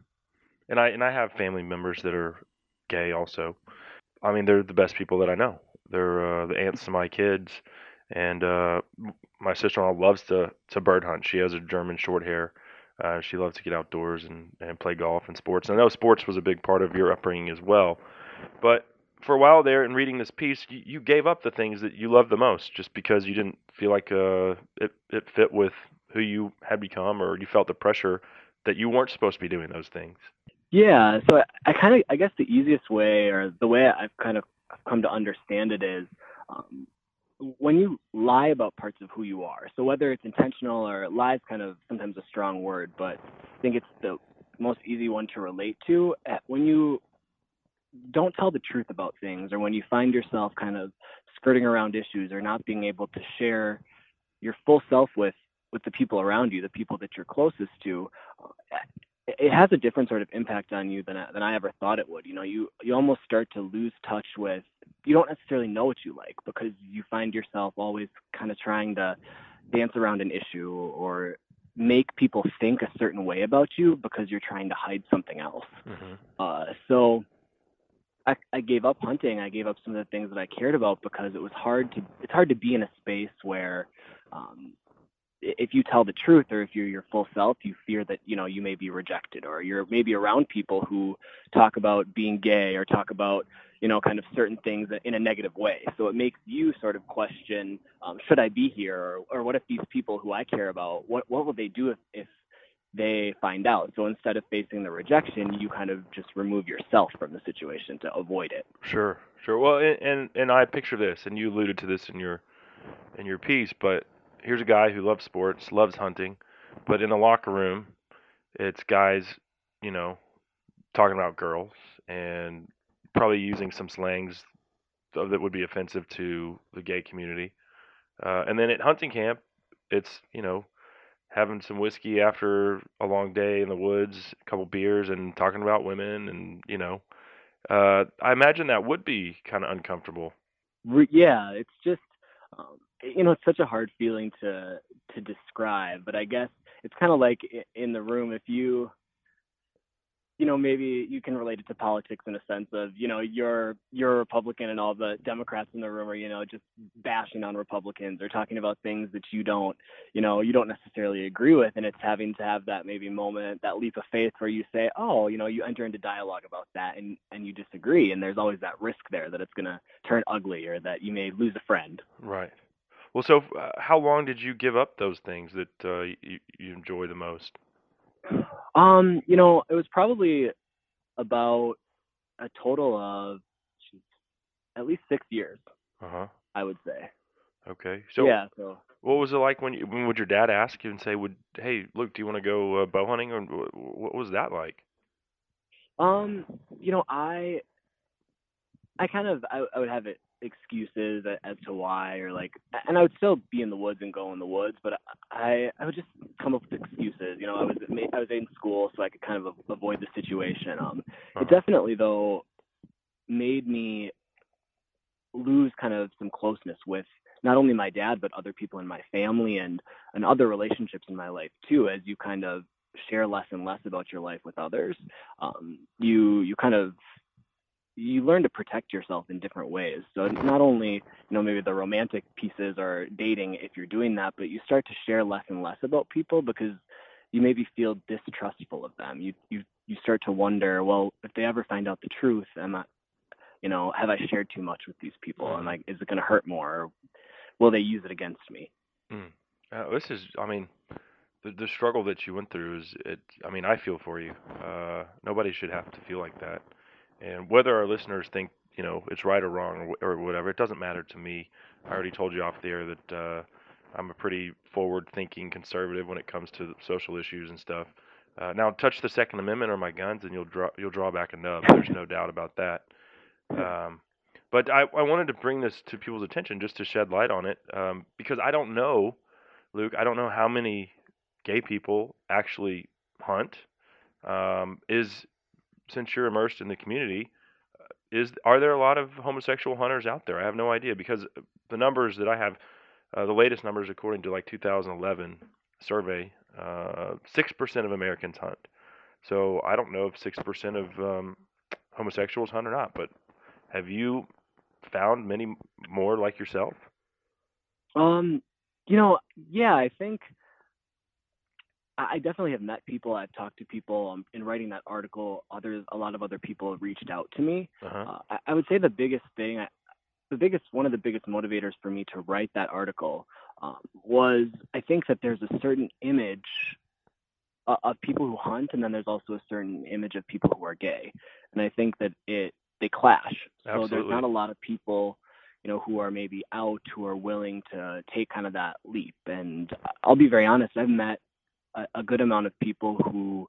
and I and I have family members that are gay also. I mean, they're the best people that I know. They're uh, the aunts to my kids, and uh, my sister-in-law loves to to bird hunt. She has a German short hair. Uh, she loves to get outdoors and and play golf and sports. And I know sports was a big part of your upbringing as well. But for a while there, in reading this piece, you, you gave up the things that you loved the most just because you didn't feel like uh, it it fit with who you had become, or you felt the pressure that you weren't supposed to be doing those things. Yeah, so I, I kind of, I guess the easiest way or the way I've kind of come to understand it is um, when you lie about parts of who you are. So whether it's intentional or lie is kind of sometimes a strong word, but I think it's the most easy one to relate to. Uh, When you don't tell the truth about things or when you find yourself kind of skirting around issues or not being able to share your full self with with the people around you, the people that you're closest to, uh, it has a different sort of impact on you than I, than I ever thought it would. You know, you you almost start to lose touch with. You don't necessarily know what you like because you find yourself always kind of trying to dance around an issue or make people think a certain way about you because you're trying to hide something else. Mm-hmm. Uh, so I, I gave up hunting. I gave up some of the things that I cared about because it was hard to. It's hard to be in a space where, um, if you tell the truth or if you're your full self, you fear that you know you may be rejected or you're maybe around people who talk about being gay or talk about you know kind of certain things in a negative way. So it makes you sort of question, um, should I be here or, or what if these people who I care about, what what will they do if, if they find out. So instead of facing the rejection, you kind of just remove yourself from the situation to avoid it. Sure, sure. Well, and, and and I picture this, and you alluded to this in your in your piece. But here's a guy who loves sports, loves hunting, but in the locker room, it's guys, you know, talking about girls and probably using some slangs that would be offensive to the gay community. Uh, and then at hunting camp, it's you know having some whiskey after a long day in the woods, a couple beers, and talking about women, and you know, uh, I imagine that would be kind of uncomfortable. Yeah, it's just um, you know, it's such a hard feeling to to describe, but I guess it's kind of like in the room if you you know maybe you can relate it to politics in a sense of you know you're you're a republican and all the democrats in the room are you know just bashing on republicans or talking about things that you don't you know you don't necessarily agree with and it's having to have that maybe moment that leap of faith where you say oh you know you enter into dialogue about that and and you disagree and there's always that risk there that it's going to turn ugly or that you may lose a friend Right. Well, so uh, how long did you give up those things that uh, you, you enjoy the most? Um, you know, it was probably about a total of geez, at least six years, Uh huh. I would say. Okay. So yeah, so what was it like when you, when would your dad ask you and say, "Would hey, look, do you want to go uh, bow hunting?" Or wh- wh- what was that like? um, you know, I I kind of I, I would have it excuses as to why or like and I would still be in the woods and go in the woods, but I I would just come up with excuses. You know, I was I was in school so I could kind of avoid the situation. Um it definitely though made me lose kind of some closeness with not only my dad but other people in my family and and other relationships in my life too as you kind of share less and less about your life with others um you you kind of you learn to protect yourself in different ways so not only you know maybe the romantic pieces or dating if you're doing that but you start to share less and less about people because you maybe feel distrustful of them you you you start to wonder well if they ever find out the truth am i you know, have I shared too much with these people? And like, is it going to hurt more? Or will they use it against me? Mm. Uh, this is, I mean, the the struggle that you went through is, it. I mean, I feel for you. Uh, nobody should have to feel like that. And whether our listeners think, you know, it's right or wrong or, or whatever, it doesn't matter to me. I already told you off the air that uh, I'm a pretty forward-thinking conservative when it comes to social issues and stuff. Uh, now, touch the Second Amendment or my guns, and you'll draw you'll draw back a nub. There's no doubt about that. Um, but I, I wanted to bring this to people's attention just to shed light on it um, because I don't know, Luke. I don't know how many gay people actually hunt. Um, is since you're immersed in the community, uh, is are there a lot of homosexual hunters out there? I have no idea because the numbers that I have, uh, the latest numbers according to like 2011 survey, uh, six percent of Americans hunt. So I don't know if six percent of um, homosexuals hunt or not, but have you found many more like yourself? Um, you know, yeah, I think I definitely have met people. I've talked to people. Um, in writing that article, others, a lot of other people have reached out to me. Uh-huh. Uh, I, I would say the biggest thing, I, the biggest, one of the biggest motivators for me to write that article um, was I think that there's a certain image uh, of people who hunt, and then there's also a certain image of people who are gay, and I think that it they clash. So there's not a lot of people, you know, who are maybe out who are willing to take kind of that leap. And I'll be very honest, I've met a, a good amount of people who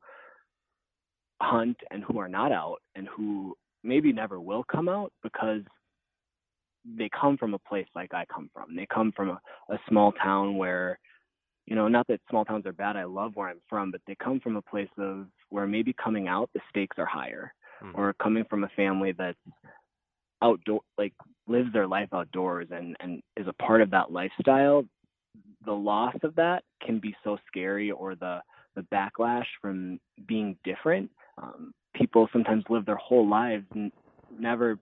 hunt and who are not out and who maybe never will come out because they come from a place like I come from. They come from a, a small town where, you know, not that small towns are bad. I love where I'm from, but they come from a place of where maybe coming out the stakes are higher, mm-hmm. or coming from a family that's outdoor, like lives their life outdoors and and is a part of that lifestyle. The loss of that can be so scary, or the the backlash from being different. Um, people sometimes live their whole lives n- never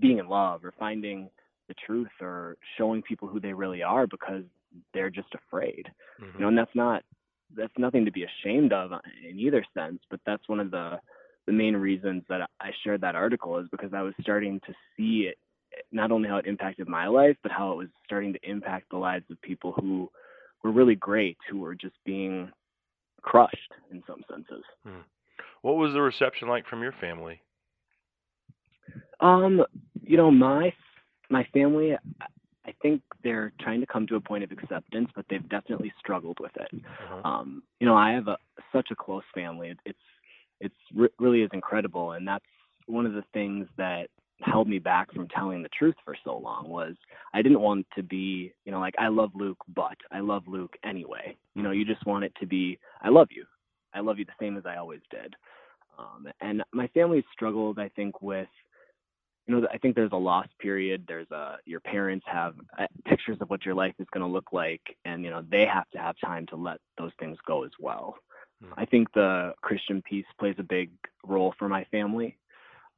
being in love or finding the truth or showing people who they really are because they're just afraid. You know, and that's not that's nothing to be ashamed of in either sense, but that's one of the the main reasons that I shared that article is because I was starting to see it not only how it impacted my life, but how it was starting to impact the lives of people who were really great, who were just being crushed in some senses. Hmm. What was the reception like from your family? Um, you know, my my family, I- think they're trying to come to a point of acceptance, but they've definitely struggled with it. Um, you know, I have a such a close family. It, it's it's re- really is incredible, and that's one of the things that held me back from telling the truth for so long was I didn't want to be, you know, like I love Luke, but I love Luke anyway. You know, you just want it to be I love you. I love you the same as I always did. Um, and my family struggled, I think, with you know, I think there's a lost period. There's a your parents have uh, pictures of what your life is going to look like, and you know they have to have time to let those things go as well. Hmm. I think the Christian piece plays a big role for my family,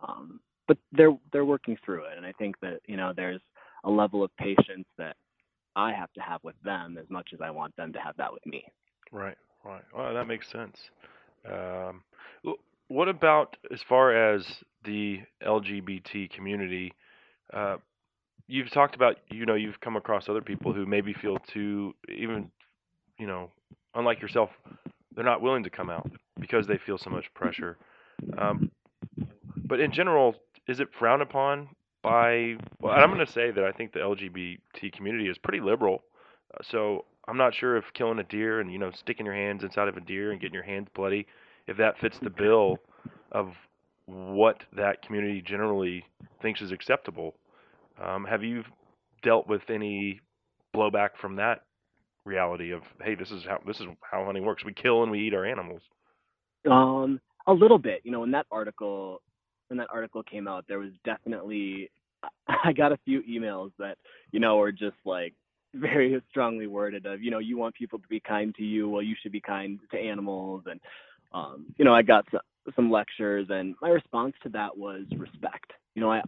um, but they're they're working through it, and I think that you know there's a level of patience that I have to have with them as much as I want them to have that with me. Right, right. Well, that makes sense. Um, what about as far as the LGBT community? Uh, you've talked about, you know, you've come across other people who maybe feel too, even, you know, unlike yourself, they're not willing to come out because they feel so much pressure. Um, but in general, is it frowned upon by? Well, I'm going to say that I think the LGBT community is pretty liberal. Uh, so I'm not sure if killing a deer and you know sticking your hands inside of a deer and getting your hands bloody, if that fits the bill of what that community generally thinks is acceptable. Um, have you dealt with any blowback from that reality of hey, this is how this is how hunting works. We kill and we eat our animals. Um, a little bit. You know, in that article when that article came out, there was definitely <laughs> I got a few emails that you know were just like very <laughs> strongly worded of you know you want people to be kind to you, well you should be kind to animals, and um, you know I got some, some lectures, and my response to that was respect. You know, I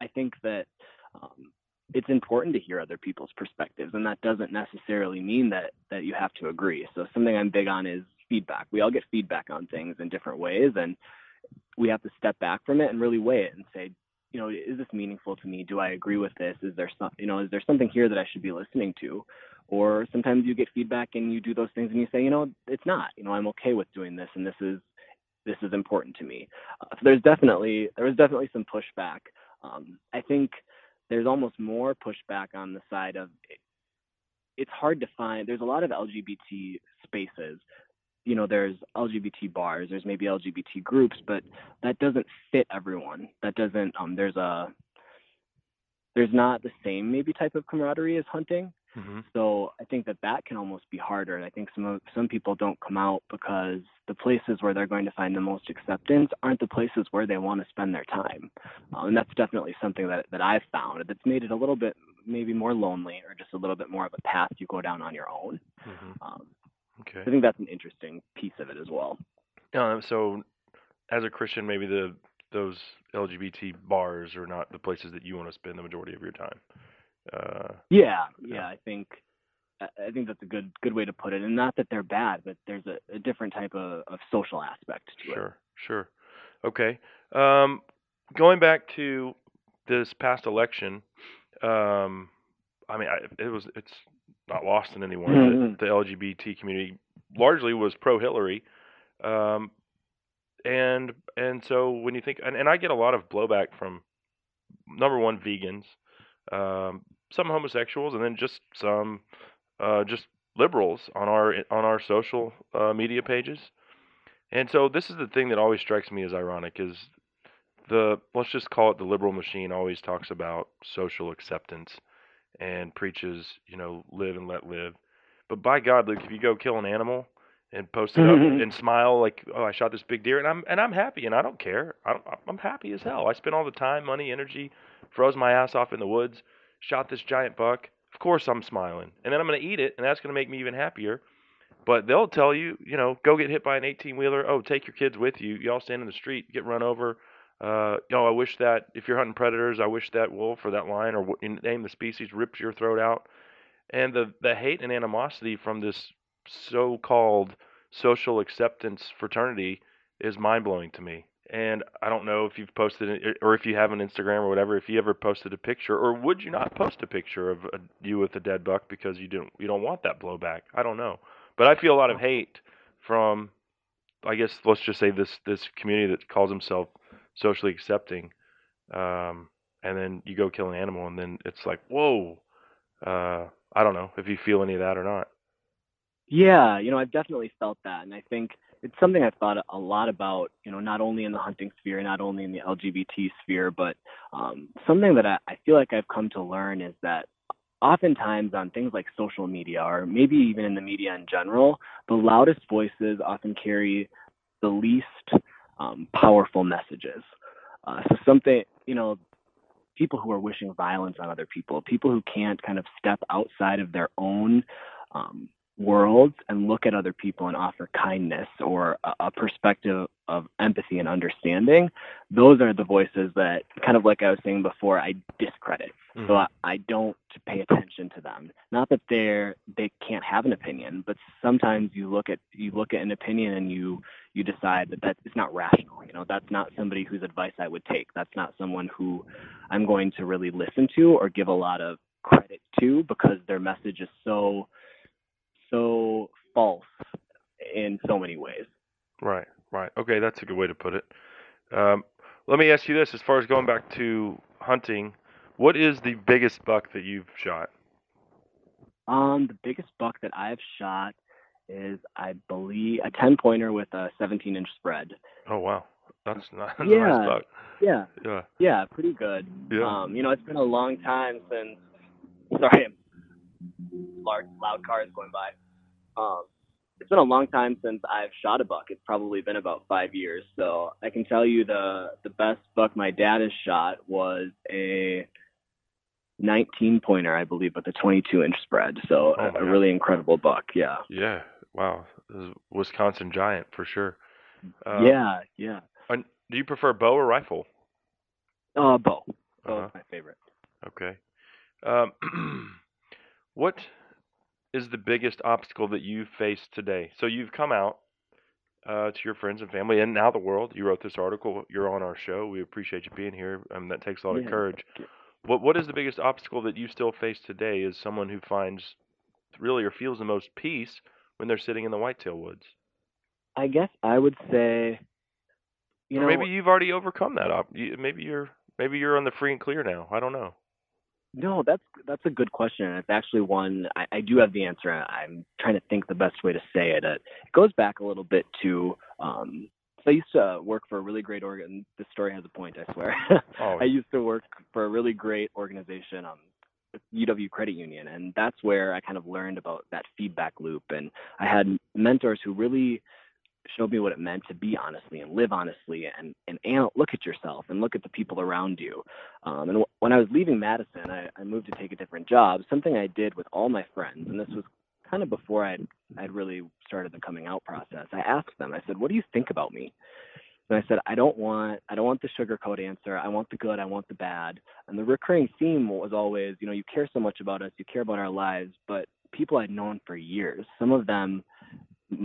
I think that um, it's important to hear other people's perspectives, and that doesn't necessarily mean that that you have to agree. So something I'm big on is feedback. We all get feedback on things in different ways, and we have to step back from it and really weigh it and say, you know, is this meaningful to me? Do I agree with this? Is there some, you know, is there something here that I should be listening to? Or sometimes you get feedback and you do those things and you say, you know, it's not. You know, I'm okay with doing this, and this is this is important to me. Uh, so there's definitely there was definitely some pushback. Um, I think there's almost more pushback on the side of it's hard to find. There's a lot of LGBT spaces. You know, there's LGBT bars, there's maybe LGBT groups, but that doesn't fit everyone. That doesn't. Um, there's a there's not the same maybe type of camaraderie as hunting. Mm-hmm. So I think that that can almost be harder. And I think some of, some people don't come out because the places where they're going to find the most acceptance aren't the places where they want to spend their time. Uh, and that's definitely something that that I've found that's made it a little bit maybe more lonely or just a little bit more of a path you go down on your own. Mm-hmm. Um, Okay. I think that's an interesting piece of it as well. Uh, so, as a Christian, maybe the those LGBT bars are not the places that you want to spend the majority of your time. Uh, Yeah, yeah, I think I think that's a good good way to put it. And not that they're bad, but there's a, a different type of, of social aspect to it. Sure, sure. Okay. Um, going back to this past election, um, I mean, I, it was it's not lost in anyone Mhm. that the LGBT community largely was pro Hillary, um, and and so when you think and, and I get a lot of blowback from number one vegans, um, some homosexuals, and then just some uh, just liberals on our on our social uh, media pages. And so this is the thing that always strikes me as ironic is the let's just call it the liberal machine always talks about social acceptance and preaches, you know, live and let live. But by God, Luke, if you go kill an animal and post it up <laughs> and smile like, oh, I shot this big deer, and I'm and I'm happy, and I don't care. I'm I'm happy as hell. I spent all the time, money, energy, froze my ass off in the woods, shot this giant buck. Of course, I'm smiling, and then I'm gonna eat it, and that's gonna make me even happier. But they'll tell you, you know, go get hit by an 18 wheeler. Oh, take your kids with you. Y'all stand in the street, get run over. Uh, you know, I wish that if you're hunting predators, I wish that wolf or that lion or what name the species rips your throat out. And the the hate and animosity from this so-called social acceptance fraternity is mind blowing to me. And I don't know if you've posted it or if you have an Instagram or whatever. If you ever posted a picture, or would you not post a picture of a, you with a dead buck because you didn't you don't want that blowback? I don't know, but I feel a lot of hate from, I guess let's just say this this community that calls themselves socially accepting, um, and then you go kill an animal, and then it's like whoa. Uh, I don't know if you feel any of that or not. Yeah, you know, I've definitely felt that, and I think it's something I've thought a lot about. You know, not only in the hunting sphere, not only in the LGBT sphere, but um, something that I, I feel like I've come to learn is that oftentimes on things like social media, or maybe even in the media in general, the loudest voices often carry the least um, powerful messages. Uh, so something, you know, people who are wishing violence on other people, people who can't kind of step outside of their own um, worlds and look at other people and offer kindness or a, a perspective of empathy and understanding. Those are the voices that, kind of like I was saying before, I discredit. So Mhm. I, I don't pay attention to them. Not that they're they can't have an opinion, but sometimes you look at you look at an opinion and you you decide that that is not rational. You know, that's not somebody whose advice I would take. That's not someone who I'm going to really listen to or give a lot of credit to because their message is so so false in so many ways. Right, right. Okay, that's a good way to put it. Um, let me ask you this: as far as going back to hunting, what is the biggest buck that you've shot? Um, the biggest buck that I've shot is, I believe, a 10 pointer with a 17 inch spread. Oh wow, that's <laughs> not that's a yeah, nice buck. yeah, Yeah. yeah, pretty good. Yeah. Um, you know, it's been a long time since. Sorry, large loud cars going by. Um, it's been a long time since I've shot a buck. It's probably been about five years. So I can tell you the the best buck my dad has shot was a 19 pointer, I believe, with a 22 inch spread. So Oh, a, a really incredible buck. Yeah. Yeah. Wow. Wisconsin giant for sure. Uh, yeah. Yeah. and do you prefer bow or rifle? Uh, bow. Bow Uh-huh. is my favorite. Okay. Um, <clears throat> what is the biggest obstacle that you face today? So you've come out uh, to your friends and family and now the world. You wrote this article. You're on our show. We appreciate you being here. Um, that takes a lot of courage. What What is the biggest obstacle that you still face today? As someone who finds really or feels the most peace when they're sitting in the whitetail woods. I guess I would say, you Or know, maybe you've already overcome that. Op- maybe you're maybe you're on the free and clear now. I don't know. No, that's that's a good question. It's actually one I, I do have the answer. I'm trying to think the best way to say it. It goes back a little bit to um, so I used to work for a really great organ. This story has a point, I swear. <laughs> Oh. I used to work for a really great organization, um, UW Credit Union, and that's where I kind of learned about that feedback loop. And I had mentors who really showed me what it meant to be honestly and live honestly and and anal- look at yourself and look at the people around you. Um, and w- when I was leaving Madison, I, I moved to take a different job. Something I did with all my friends, and this was kind of before I'd I'd really started the coming out process. I asked them. I said, "What do you think about me?" And I said, "I don't want I don't want the sugarcoat answer. I want the good. I want the bad." And the recurring theme was always, you know, you care so much about us, you care about our lives, but people I'd known for years, some of them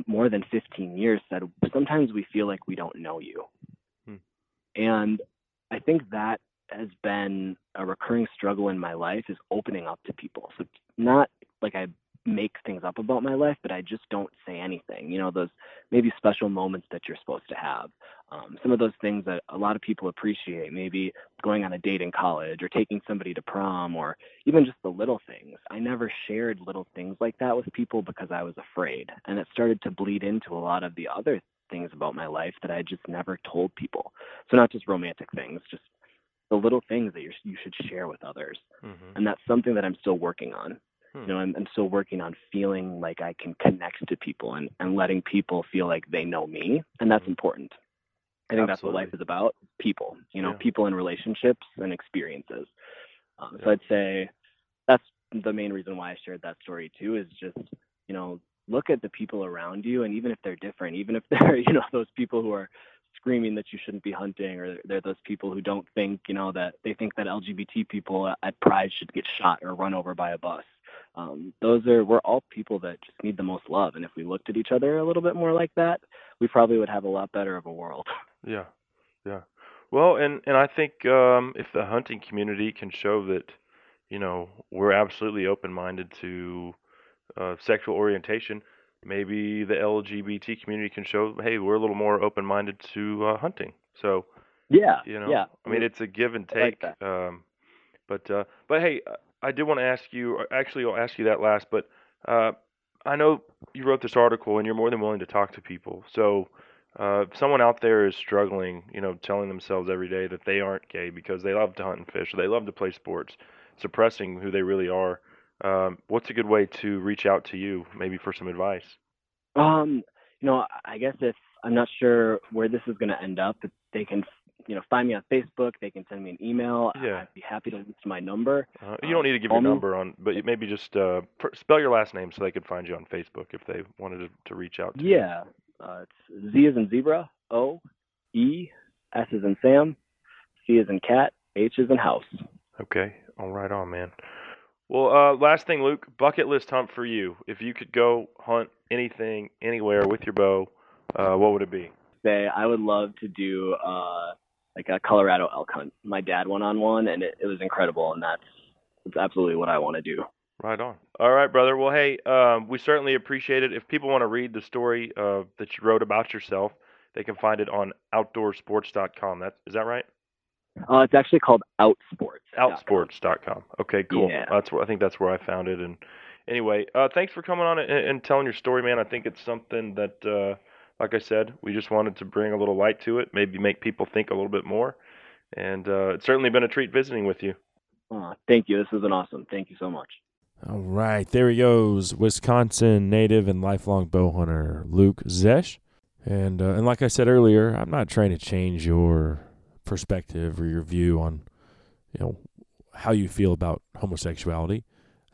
more than 15 years, said sometimes we feel like we don't know you. Hmm. And I think that has been a recurring struggle in my life is opening up to people. So not like I make things up about my life, but I just don't say anything. You know, those maybe special moments that you're supposed to have. Um, some of those things that a lot of people appreciate, maybe going on a date in college or taking somebody to prom or even just the little things. I never shared little things like that with people because I was afraid. And it started to bleed into a lot of the other things about my life that I just never told people. So not just romantic things, just the little things that you should share with others. Mm-hmm. And that's something that I'm still working on. Hmm. You know, I'm, I'm still working on feeling like I can connect to people and, and letting people feel like they know me. And that's important. I think that's what life is about people, you know, Yeah. people and relationships and experiences. Um, So I'd say that's the main reason why I shared that story too is just, you know, look at the people around you and even if they're different, even if <laughs> they're, you know, those people who are screaming that you shouldn't be hunting or they're those people who don't think, you know, that they think that LGBT people at Pride should get shot or run over by a bus. Um, those are we're all people that just need the most love and if we looked at each other a little bit more like that, we probably would have a lot better of a world. <laughs> Yeah, yeah. Well, and and I think um, if the hunting community can show that, you know, we're absolutely open-minded to uh, sexual orientation, maybe the LGBT community can show, hey, we're a little more open-minded to uh, hunting. So, Yeah, you know, yeah. I mean, it's a give and I like take. um, but uh, but hey, uh, I did want to ask you. Actually, I'll ask you that last. But uh, I know you wrote this article, and you're more than willing to talk to people. So. Uh, if someone out there is struggling, you know, telling themselves every day that they aren't gay because they love to hunt and fish or they love to play sports, suppressing who they really are, um, what's a good way to reach out to you, maybe for some advice? Um, you know, I guess if I'm not sure where this is going to end up, they can you know find me on Facebook. They can send me an email. Yeah. I'd be happy to list my number. Uh, you don't need to give call your number on, but maybe just uh, spell your last name so they could find you on Facebook if they wanted to, to reach out. To you. Yeah, uh, it's Z is in zebra, O, E, S is in Sam, C is in cat, H is in house. Okay. All right on, man. Well, uh, last thing, Luke, bucket list hunt for you. If you could go hunt anything, anywhere with your bow, uh, what would it be? Say I would love to do uh like a Colorado elk hunt. My dad went on one and it, it was incredible, and that's that's absolutely what I want to do. Right on. All right, brother. Well, hey, um, we certainly appreciate it. If people want to read the story uh, that you wrote about yourself, they can find it on outdoorsports.com. That is that right? Uh, it's actually called Outsports. Outsports.com. Okay, cool. Yeah. That's where I think that's where I found it. And anyway, uh, thanks for coming on and, and telling your story, man. I think it's something that, uh, like I said, we just wanted to bring a little light to it, maybe make people think a little bit more. And uh, it's certainly been a treat visiting with you. Uh, thank you. This has been awesome. Thank you so much. All right, there he goes, Wisconsin native and lifelong bow hunter Luke Zoesch. And uh, and like I said earlier, I'm not trying to change your perspective or your view on, you know, how you feel about homosexuality.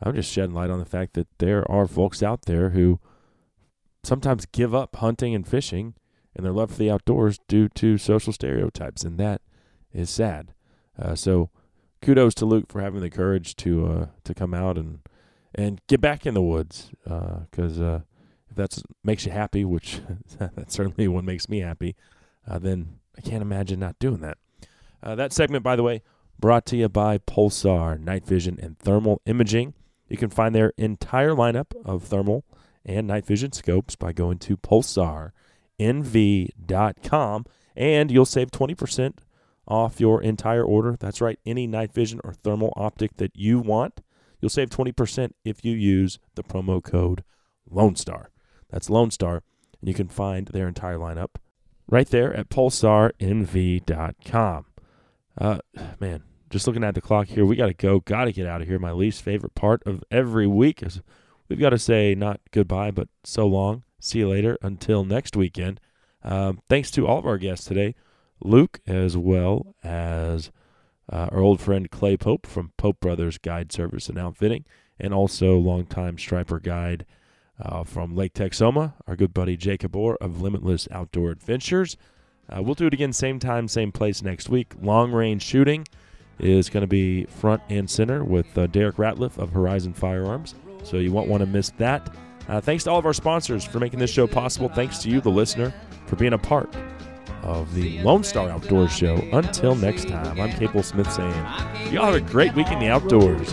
I'm just shedding light on the fact that there are folks out there who sometimes give up hunting and fishing and their love for the outdoors due to social stereotypes, and that is sad. Uh, so, kudos to Luke for having the courage to uh, to come out and and get back in the woods because uh, if that makes you happy, which <laughs> that's certainly one makes me happy, uh, then I can't imagine not doing that. Uh, that segment, by the way, brought to you by Pulsar Night Vision and Thermal Imaging. You can find their entire lineup of thermal and night vision scopes by going to pulsarnv.com and you'll save 20% off your entire order. That's right, any night vision or thermal optic that you want. You'll save 20% if you use the promo code Lone Star. That's Lone Star, and you can find their entire lineup right there at pulsarnv.com. Uh, man, just looking at the clock here, we got to go. Got to get out of here. My least favorite part of every week is we've got to say not goodbye, but so long. See you later. Until next weekend. Um, thanks to all of our guests today, Luke, as well as uh, our old friend Clay Pope from Pope Brothers Guide Service and Outfitting, and also longtime striper guide uh, from Lake Texoma, our good buddy Jacob Orr of Limitless Outdoor Adventures. Uh, we'll do it again, same time, same place next week. Long range shooting is going to be front and center with uh, Derek Ratliff of Horizon Firearms, so you won't want to miss that. Uh, thanks to all of our sponsors for making this show possible. Thanks to you, the listener, for being a part of the Lone Star Outdoors Show. Until next time, I'm Capel Smith saying, y'all have a great week in the outdoors.